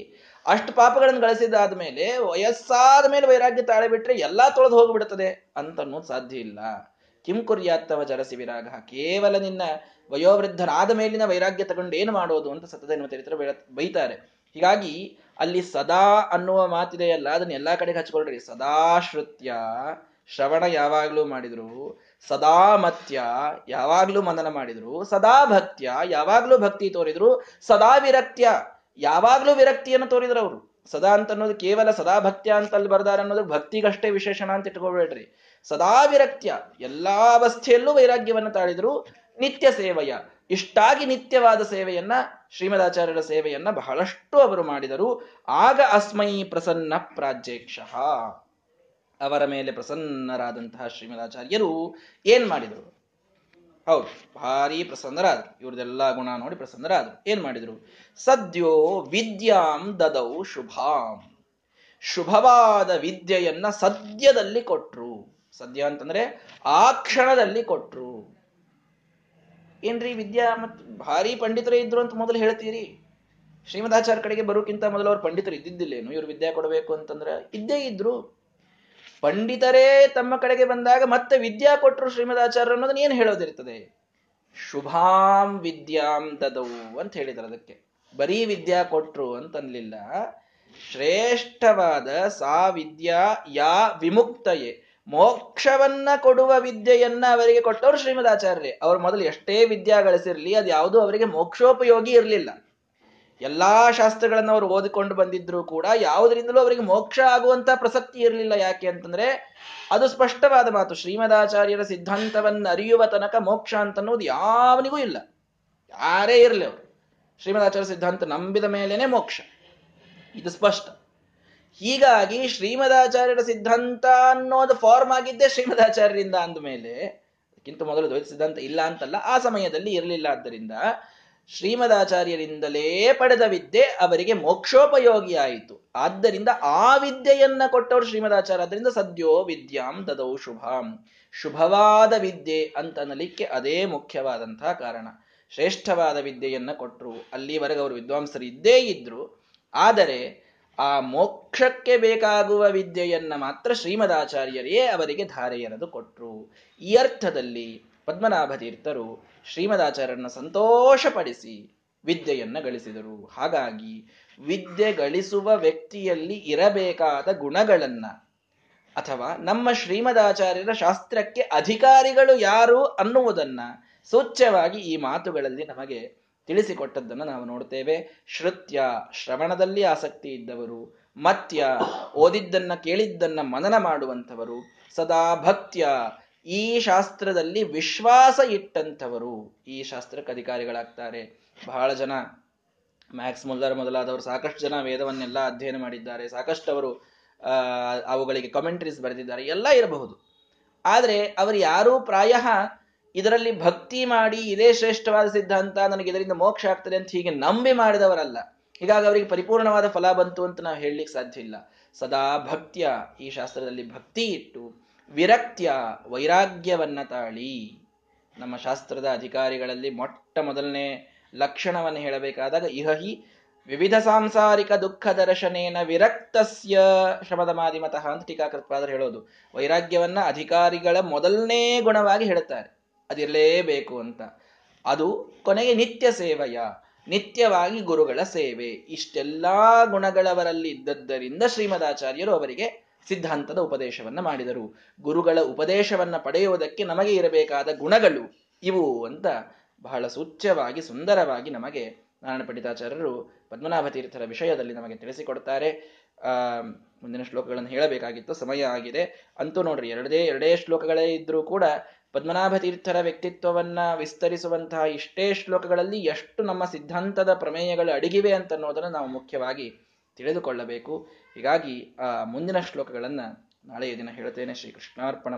ಅಷ್ಟು ಪಾಪಗಳನ್ನು ಗಳಿಸಿದಾದ ಮೇಲೆ ವಯಸ್ಸಾದ ಮೇಲೆ ವೈರಾಗ್ಯ ತಾಳಿಬಿಟ್ರೆ ಎಲ್ಲಾ ತೊಳೆದು ಹೋಗ್ಬಿಡ್ತದೆ ಅಂತ ಅನ್ನೋದು ಸಾಧ್ಯ ಇಲ್ಲ. ಕಿಂ ಕುರ್ಯಾತ್ತವ ಜರಸಿ ವಿರಾಗ ಕೇವಲ ನಿನ್ನ ವಯೋವೃದ್ಧರಾದ ಮೇಲಿನ ವೈರಾಗ್ಯ ತಗೊಂಡು ಏನು ಮಾಡೋದು ಅಂತ ಸತದೇನು ಚರಿತ್ರ ಬೈತಾರೆ. ಹೀಗಾಗಿ ಅಲ್ಲಿ ಸದಾ ಅನ್ನುವ ಮಾತಿದೆಯಲ್ಲ, ಅದನ್ನ ಎಲ್ಲಾ ಕಡೆಗೆ ಹಚ್ಕೊಳ್ರಿ. ಸದಾ ಶ್ರುತ್ಯ ಶ್ರವಣ ಯಾವಾಗಲೂ ಮಾಡಿದ್ರು ಸದಾ ಮತ್ಯ ಯಾವಾಗ್ಲೂ ಮನನ ಮಾಡಿದ್ರು ಸದಾ ಭಕ್ತ್ಯ ಯಾವಾಗ್ಲೂ ಭಕ್ತಿ ತೋರಿದ್ರು ಸದಾ ವಿರಕ್ತ್ಯ ಯಾವಾಗ್ಲೂ ವಿರಕ್ತಿಯನ್ನು ತೋರಿದ್ರು ಅವರು. ಸದಾ ಅಂತ ಅನ್ನೋದು ಕೇವಲ ಸದಾ ಭಕ್ತ್ಯ ಅಂತ ಅಲ್ಲಿ ಬರ್ದಾರ ಅನ್ನೋದು ಭಕ್ತಿಗಷ್ಟೇ ವಿಶೇಷಣ ಅಂತ ಇಟ್ಕೊಳ್ಬೇಡ್ರಿ ಸದಾ ವಿರಕ್ತ್ಯ ಎಲ್ಲಾ ಅವಸ್ಥೆಯಲ್ಲೂ ವೈರಾಗ್ಯವನ್ನು ತಾಳಿದ್ರು ನಿತ್ಯ ಸೇವೆಯ, ಇಷ್ಟಾಗಿ ನಿತ್ಯವಾದ ಸೇವೆಯನ್ನ, ಶ್ರೀಮದಾಚಾರ್ಯರ ಸೇವೆಯನ್ನ ಬಹಳಷ್ಟು ಅವರು ಮಾಡಿದರು. ಆಗ ಅಸ್ಮೈ ಪ್ರಸನ್ನ ಪ್ರಾಜ್ಯಕ್ಷ. ಅವರ ಮೇಲೆ ಪ್ರಸನ್ನರಾದಂತಹ ಶ್ರೀಮದಾಚಾರ್ಯರು ಏನ್ ಮಾಡಿದರು? ಹೌದು, ಭಾರಿ ಪ್ರಸನ್ನರಾದರು. ಇವ್ರದೆಲ್ಲ ಗುಣ ನೋಡಿ ಪ್ರಸನ್ನರಾದರು. ಏನ್ ಮಾಡಿದರು? ಸದ್ಯೋ ವಿದ್ಯಾಂ ದದೌ ಶುಭಾಂ. ಶುಭವಾದ ವಿದ್ಯೆಯನ್ನ ಸದ್ಯದಲ್ಲಿ ಕೊಟ್ರು. ಸದ್ಯ ಅಂತಂದ್ರೆ ಆ ಕ್ಷಣದಲ್ಲಿ ಕೊಟ್ರು. ಏನ್ರಿ ವಿದ್ಯಾ ಮತ್ ಭಾರಿ ಪಂಡಿತರೇ ಇದ್ರು ಅಂತ ಮೊದಲು ಹೇಳ್ತೀರಿ? ಶ್ರೀಮದಾಚಾರ್ಯ ಕಡೆಗೆ ಬರೋಕ್ಕಿಂತ ಮೊದಲು ಅವ್ರು ಪಂಡಿತರು ಇದ್ದಿದ್ದಿಲ್ಲೇನು? ಇವ್ರು ವಿದ್ಯಾ ಕೊಡಬೇಕು ಅಂತಂದ್ರೆ ಇದ್ದೇ ಇದ್ರು. ಪಂಡಿತರೇ ತಮ್ಮ ಕಡೆಗೆ ಬಂದಾಗ ಮತ್ತೆ ವಿದ್ಯಾ ಕೊಟ್ಟರು ಶ್ರೀಮದಾಚಾರ್ಯ ಅನ್ನೋದನ್ನ ಏನು ಹೇಳೋದಿರ್ತದೆ? ಶುಭಾಂ ವಿದ್ಯಾಂ ತದವು ಅಂತ ಹೇಳಿದ್ರು ಅದಕ್ಕೆ. ಬರೀ ವಿದ್ಯಾ ಕೊಟ್ರು ಅಂತನ್ಲಿಲ್ಲ. ಶ್ರೇಷ್ಠವಾದ ಸಾ ವಿದ್ಯಾ ಯಾ ವಿಮುಕ್ತಯೇ. ಮೋಕ್ಷವನ್ನ ಕೊಡುವ ವಿದ್ಯೆಯನ್ನ ಅವರಿಗೆ ಕೊಟ್ಟವರು ಶ್ರೀಮದಾಚಾರ್ಯರೇ. ಅವ್ರು ಮೊದಲು ಎಷ್ಟೇ ವಿದ್ಯಾ ಗಳಿಸಿರ್ಲಿ, ಅದು ಯಾವುದೂ ಅವರಿಗೆ ಮೋಕ್ಷೋಪಯೋಗಿ ಇರಲಿಲ್ಲ. ಎಲ್ಲಾ ಶಾಸ್ತ್ರಗಳನ್ನು ಅವರು ಓದಿಕೊಂಡು ಬಂದಿದ್ರು ಕೂಡ ಯಾವುದರಿಂದಲೂ ಅವರಿಗೆ ಮೋಕ್ಷ ಆಗುವಂತ ಪ್ರಸಕ್ತಿ ಇರಲಿಲ್ಲ. ಯಾಕೆ ಅಂತಂದ್ರೆ, ಅದು ಸ್ಪಷ್ಟವಾದ ಮಾತು. ಶ್ರೀಮದಾಚಾರ್ಯರ ಸಿದ್ಧಾಂತವನ್ನು ಅರಿಯುವ ತನಕ ಮೋಕ್ಷ ಅಂತ ಅನ್ನೋದು ಯಾವನಿಗೂ ಇಲ್ಲ. ಯಾರೇ ಇರಲಿ ಅವರು. ಶ್ರೀಮದಾಚಾರ್ಯ ಸಿದ್ಧಾಂತ ನಂಬಿದ ಮೇಲೇನೆ ಮೋಕ್ಷ. ಇದು ಸ್ಪಷ್ಟ. ಹೀಗಾಗಿ ಶ್ರೀಮದಾಚಾರ್ಯರ ಸಿದ್ಧಾಂತ ಅನ್ನೋದು ಫಾರ್ಮ್ ಆಗಿದ್ದೇ ಶ್ರೀಮದಾಚಾರ್ಯರಿಂದ ಅಂದಮೇಲೆ, ಅದಕ್ಕಿಂತ ಮೊದಲು ದ್ವೈತ ಸಿದ್ಧಾಂತ ಇಲ್ಲ ಅಂತಲ್ಲ, ಆ ಸಮಯದಲ್ಲಿ ಇರಲಿಲ್ಲ. ಆದ್ದರಿಂದ ಶ್ರೀಮದಾಚಾರ್ಯರಿಂದಲೇ ಪಡೆದ ವಿದ್ಯೆ ಅವರಿಗೆ ಮೋಕ್ಷೋಪಯೋಗಿ ಆಯಿತು ಆದ್ದರಿಂದ ಆ ವಿದ್ಯೆಯನ್ನ ಕೊಟ್ಟವರು ಶ್ರೀಮದಾಚಾರ್ಯ ಅದರಿಂದ ಸದ್ಯೋ ವಿದ್ಯಾಂ ದದೌ ಶುಭಾಂ. ಶುಭವಾದ ವಿದ್ಯೆ ಅಂತ ಅನ್ನಲಿಕ್ಕೆ ಅದೇ ಮುಖ್ಯವಾದಂತಹ ಕಾರಣ. ಶ್ರೇಷ್ಠವಾದ ವಿದ್ಯೆಯನ್ನ ಕೊಟ್ಟರು ಅಲ್ಲಿವರೆಗೆ ಅವರು ವಿದ್ವಾಂಸರು ಇದ್ದೇ ಇದ್ರು. ಆದರೆ ಆ ಮೋಕ್ಷಕ್ಕೆ ಬೇಕಾಗುವ ವಿದ್ಯೆಯನ್ನ ಮಾತ್ರ ಶ್ರೀಮದಾಚಾರ್ಯರೇ ಅವರಿಗೆ ಧಾರೆಯನದು ಕೊಟ್ಟರು ಈ ಅರ್ಥದಲ್ಲಿ ಪದ್ಮನಾಭ ತೀರ್ಥರು ಶ್ರೀಮದಾಚಾರ್ಯರನ್ನ ಸಂತೋಷಪಡಿಸಿ ವಿದ್ಯೆಯನ್ನ ಗಳಿಸಿದರು. ಹಾಗಾಗಿ ವಿದ್ಯೆ ಗಳಿಸುವ ವ್ಯಕ್ತಿಯಲ್ಲಿ ಇರಬೇಕಾದ ಗುಣಗಳನ್ನ ಅಥವಾ ನಮ್ಮ ಶ್ರೀಮದಾಚಾರ್ಯರ ಶಾಸ್ತ್ರಕ್ಕೆ ಅಧಿಕಾರಿಗಳು ಯಾರು ಅನ್ನುವುದನ್ನ ಸೂಚ್ಯವಾಗಿ ಈ ಮಾತುಗಳಲ್ಲಿ ನಮಗೆ ತಿಳಿಸಿಕೊಟ್ಟದ್ದನ್ನು ನಾವು ನೋಡ್ತೇವೆ ಶ್ರುತ್ಯ, ಶ್ರವಣದಲ್ಲಿ ಆಸಕ್ತಿ ಇದ್ದವರು, ಮತ್ಯ, ಓದಿದ್ದನ್ನ ಕೇಳಿದ್ದನ್ನ ಮನನ ಮಾಡುವಂಥವರು, ಸದಾ ಭಕ್ತ್ಯ, ಈ ಶಾಸ್ತ್ರದಲ್ಲಿ ವಿಶ್ವಾಸ ಇಟ್ಟಂಥವರು ಈ ಶಾಸ್ತ್ರಕ್ಕೆ ಅಧಿಕಾರಿಗಳಾಗ್ತಾರೆ. ಬಹಳ ಜನ, ಮ್ಯಾಕ್ಸ್ ಮುಲ್ಲರ್ ಮೊದಲಾದವರು ಸಾಕಷ್ಟು ಜನ ವೇದವನ್ನೆಲ್ಲ ಅಧ್ಯಯನ ಮಾಡಿದ್ದಾರೆ. ಸಾಕಷ್ಟು ಅವರು ಅವುಗಳಿಗೆ ಕಮೆಂಟ್ರೀಸ್ ಬರೆದಿದ್ದಾರೆ. ಎಲ್ಲ ಇರಬಹುದು. ಆದರೆ, ಅವರು ಯಾರೂ ಪ್ರಾಯ ಇದರಲ್ಲಿ ಭಕ್ತಿ ಮಾಡಿ ಇದೇ ಶ್ರೇಷ್ಠವಾದ ಸಿದ್ಧಾಂತ ನನಗೆ ಇದರಿಂದ ಮೋಕ್ಷ ಆಗ್ತದೆ ಅಂತ ಹೀಗೆ ನಂಬಿ ಮಾಡಿದವರಲ್ಲ. ಹೀಗಾಗಿ ಅವರಿಗೆ ಪರಿಪೂರ್ಣವಾದ ಫಲ ಬಂತು ಅಂತ ನಾವು ಹೇಳಲಿಕ್ಕೆ ಸಾಧ್ಯ ಇಲ್ಲ. ಸದಾ ಭಕ್ತ್ಯ, ಈ ಶಾಸ್ತ್ರದಲ್ಲಿ ಭಕ್ತಿ ಇಟ್ಟು, ವಿರಕ್ತ್ಯ, ವೈರಾಗ್ಯವನ್ನ ತಾಳಿ. ನಮ್ಮ ಶಾಸ್ತ್ರದ ಅಧಿಕಾರಿಗಳಲ್ಲಿ ಮೊಟ್ಟ ಮೊದಲನೇ ಲಕ್ಷಣವನ್ನು ಹೇಳಬೇಕಾದಾಗ ಇಹಹಿ ವಿವಿಧ ಸಾಂಸಾರಿಕ ದುಃಖ ದರ್ಶನೇನ ವಿರಕ್ತಸ್ಯ ಶ್ರಮದ ಮಾದಿಮತಃ ಅಂತ ಟೀಕಾಕೃತ್ಪಾದರು ಹೇಳೋದು. ವೈರಾಗ್ಯವನ್ನ ಅಧಿಕಾರಿಗಳ ಮೊದಲನೇ ಗುಣವಾಗಿ ಹೇಳುತ್ತಾರೆ. ಅದಿರಲೇಬೇಕು ಅಂತ. ಅದು ಕೊನೆಗೆ ನಿತ್ಯ ಸೇವೆಯ, ನಿತ್ಯವಾಗಿ ಗುರುಗಳ ಸೇವೆ. ಇಷ್ಟೆಲ್ಲಾ ಗುಣಗಳವರಲ್ಲಿ ಇದ್ದದ್ದರಿಂದ ಶ್ರೀಮದಾಚಾರ್ಯರು ಅವರಿಗೆ ಸಿದ್ಧಾಂತದ ಉಪದೇಶವನ್ನ ಮಾಡಿದರು. ಗುರುಗಳ ಉಪದೇಶವನ್ನ ಪಡೆಯುವುದಕ್ಕೆ ನಮಗೆ ಇರಬೇಕಾದ ಗುಣಗಳು ಇವು ಅಂತ ಬಹಳ ಸೂಚ್ಯವಾಗಿ, ಸುಂದರವಾಗಿ ನಮಗೆ ನಾರಾಯಣ ಪಂಡಿತಾಚಾರ್ಯರು ಪದ್ಮನಾಭ ತೀರ್ಥರ ವಿಷಯದಲ್ಲಿ ನಮಗೆ ತಿಳಿಸಿಕೊಡ್ತಾರೆ. ಆ, ಮುಂದಿನ ಶ್ಲೋಕಗಳನ್ನು ಹೇಳಬೇಕಾಗಿತ್ತು. ಸಮಯ ಆಗಿದೆ. ಅಂತೂ ನೋಡ್ರಿ, ಎರಡೇ ಎರಡೇ ಶ್ಲೋಕಗಳೇ ಇದ್ರೂ ಕೂಡ ಪದ್ಮನಾಭ ತೀರ್ಥರ ವ್ಯಕ್ತಿತ್ವವನ್ನ ವಿಸ್ತರಿಸುವಂತಹ ಇಷ್ಟೇ ಶ್ಲೋಕಗಳಲ್ಲಿ ಎಷ್ಟು ನಮ್ಮ ಸಿದ್ಧಾಂತದ ಪ್ರಮೇಯಗಳು ಅಡಗಿವೆ ಅಂತ ಅನ್ನೋದನ್ನು ನಾವು ಮುಖ್ಯವಾಗಿ ತಿಳಿದುಕೊಳ್ಳಬೇಕು. ಹೀಗಾಗಿ, ಆ, ಮುಂದಿನ ಶ್ಲೋಕಗಳನ್ನ ನಾಳೆಯ ದಿನ ಹೇಳ್ತೇನೆ. ಶ್ರೀ ಕೃಷ್ಣಾರ್ಪಣ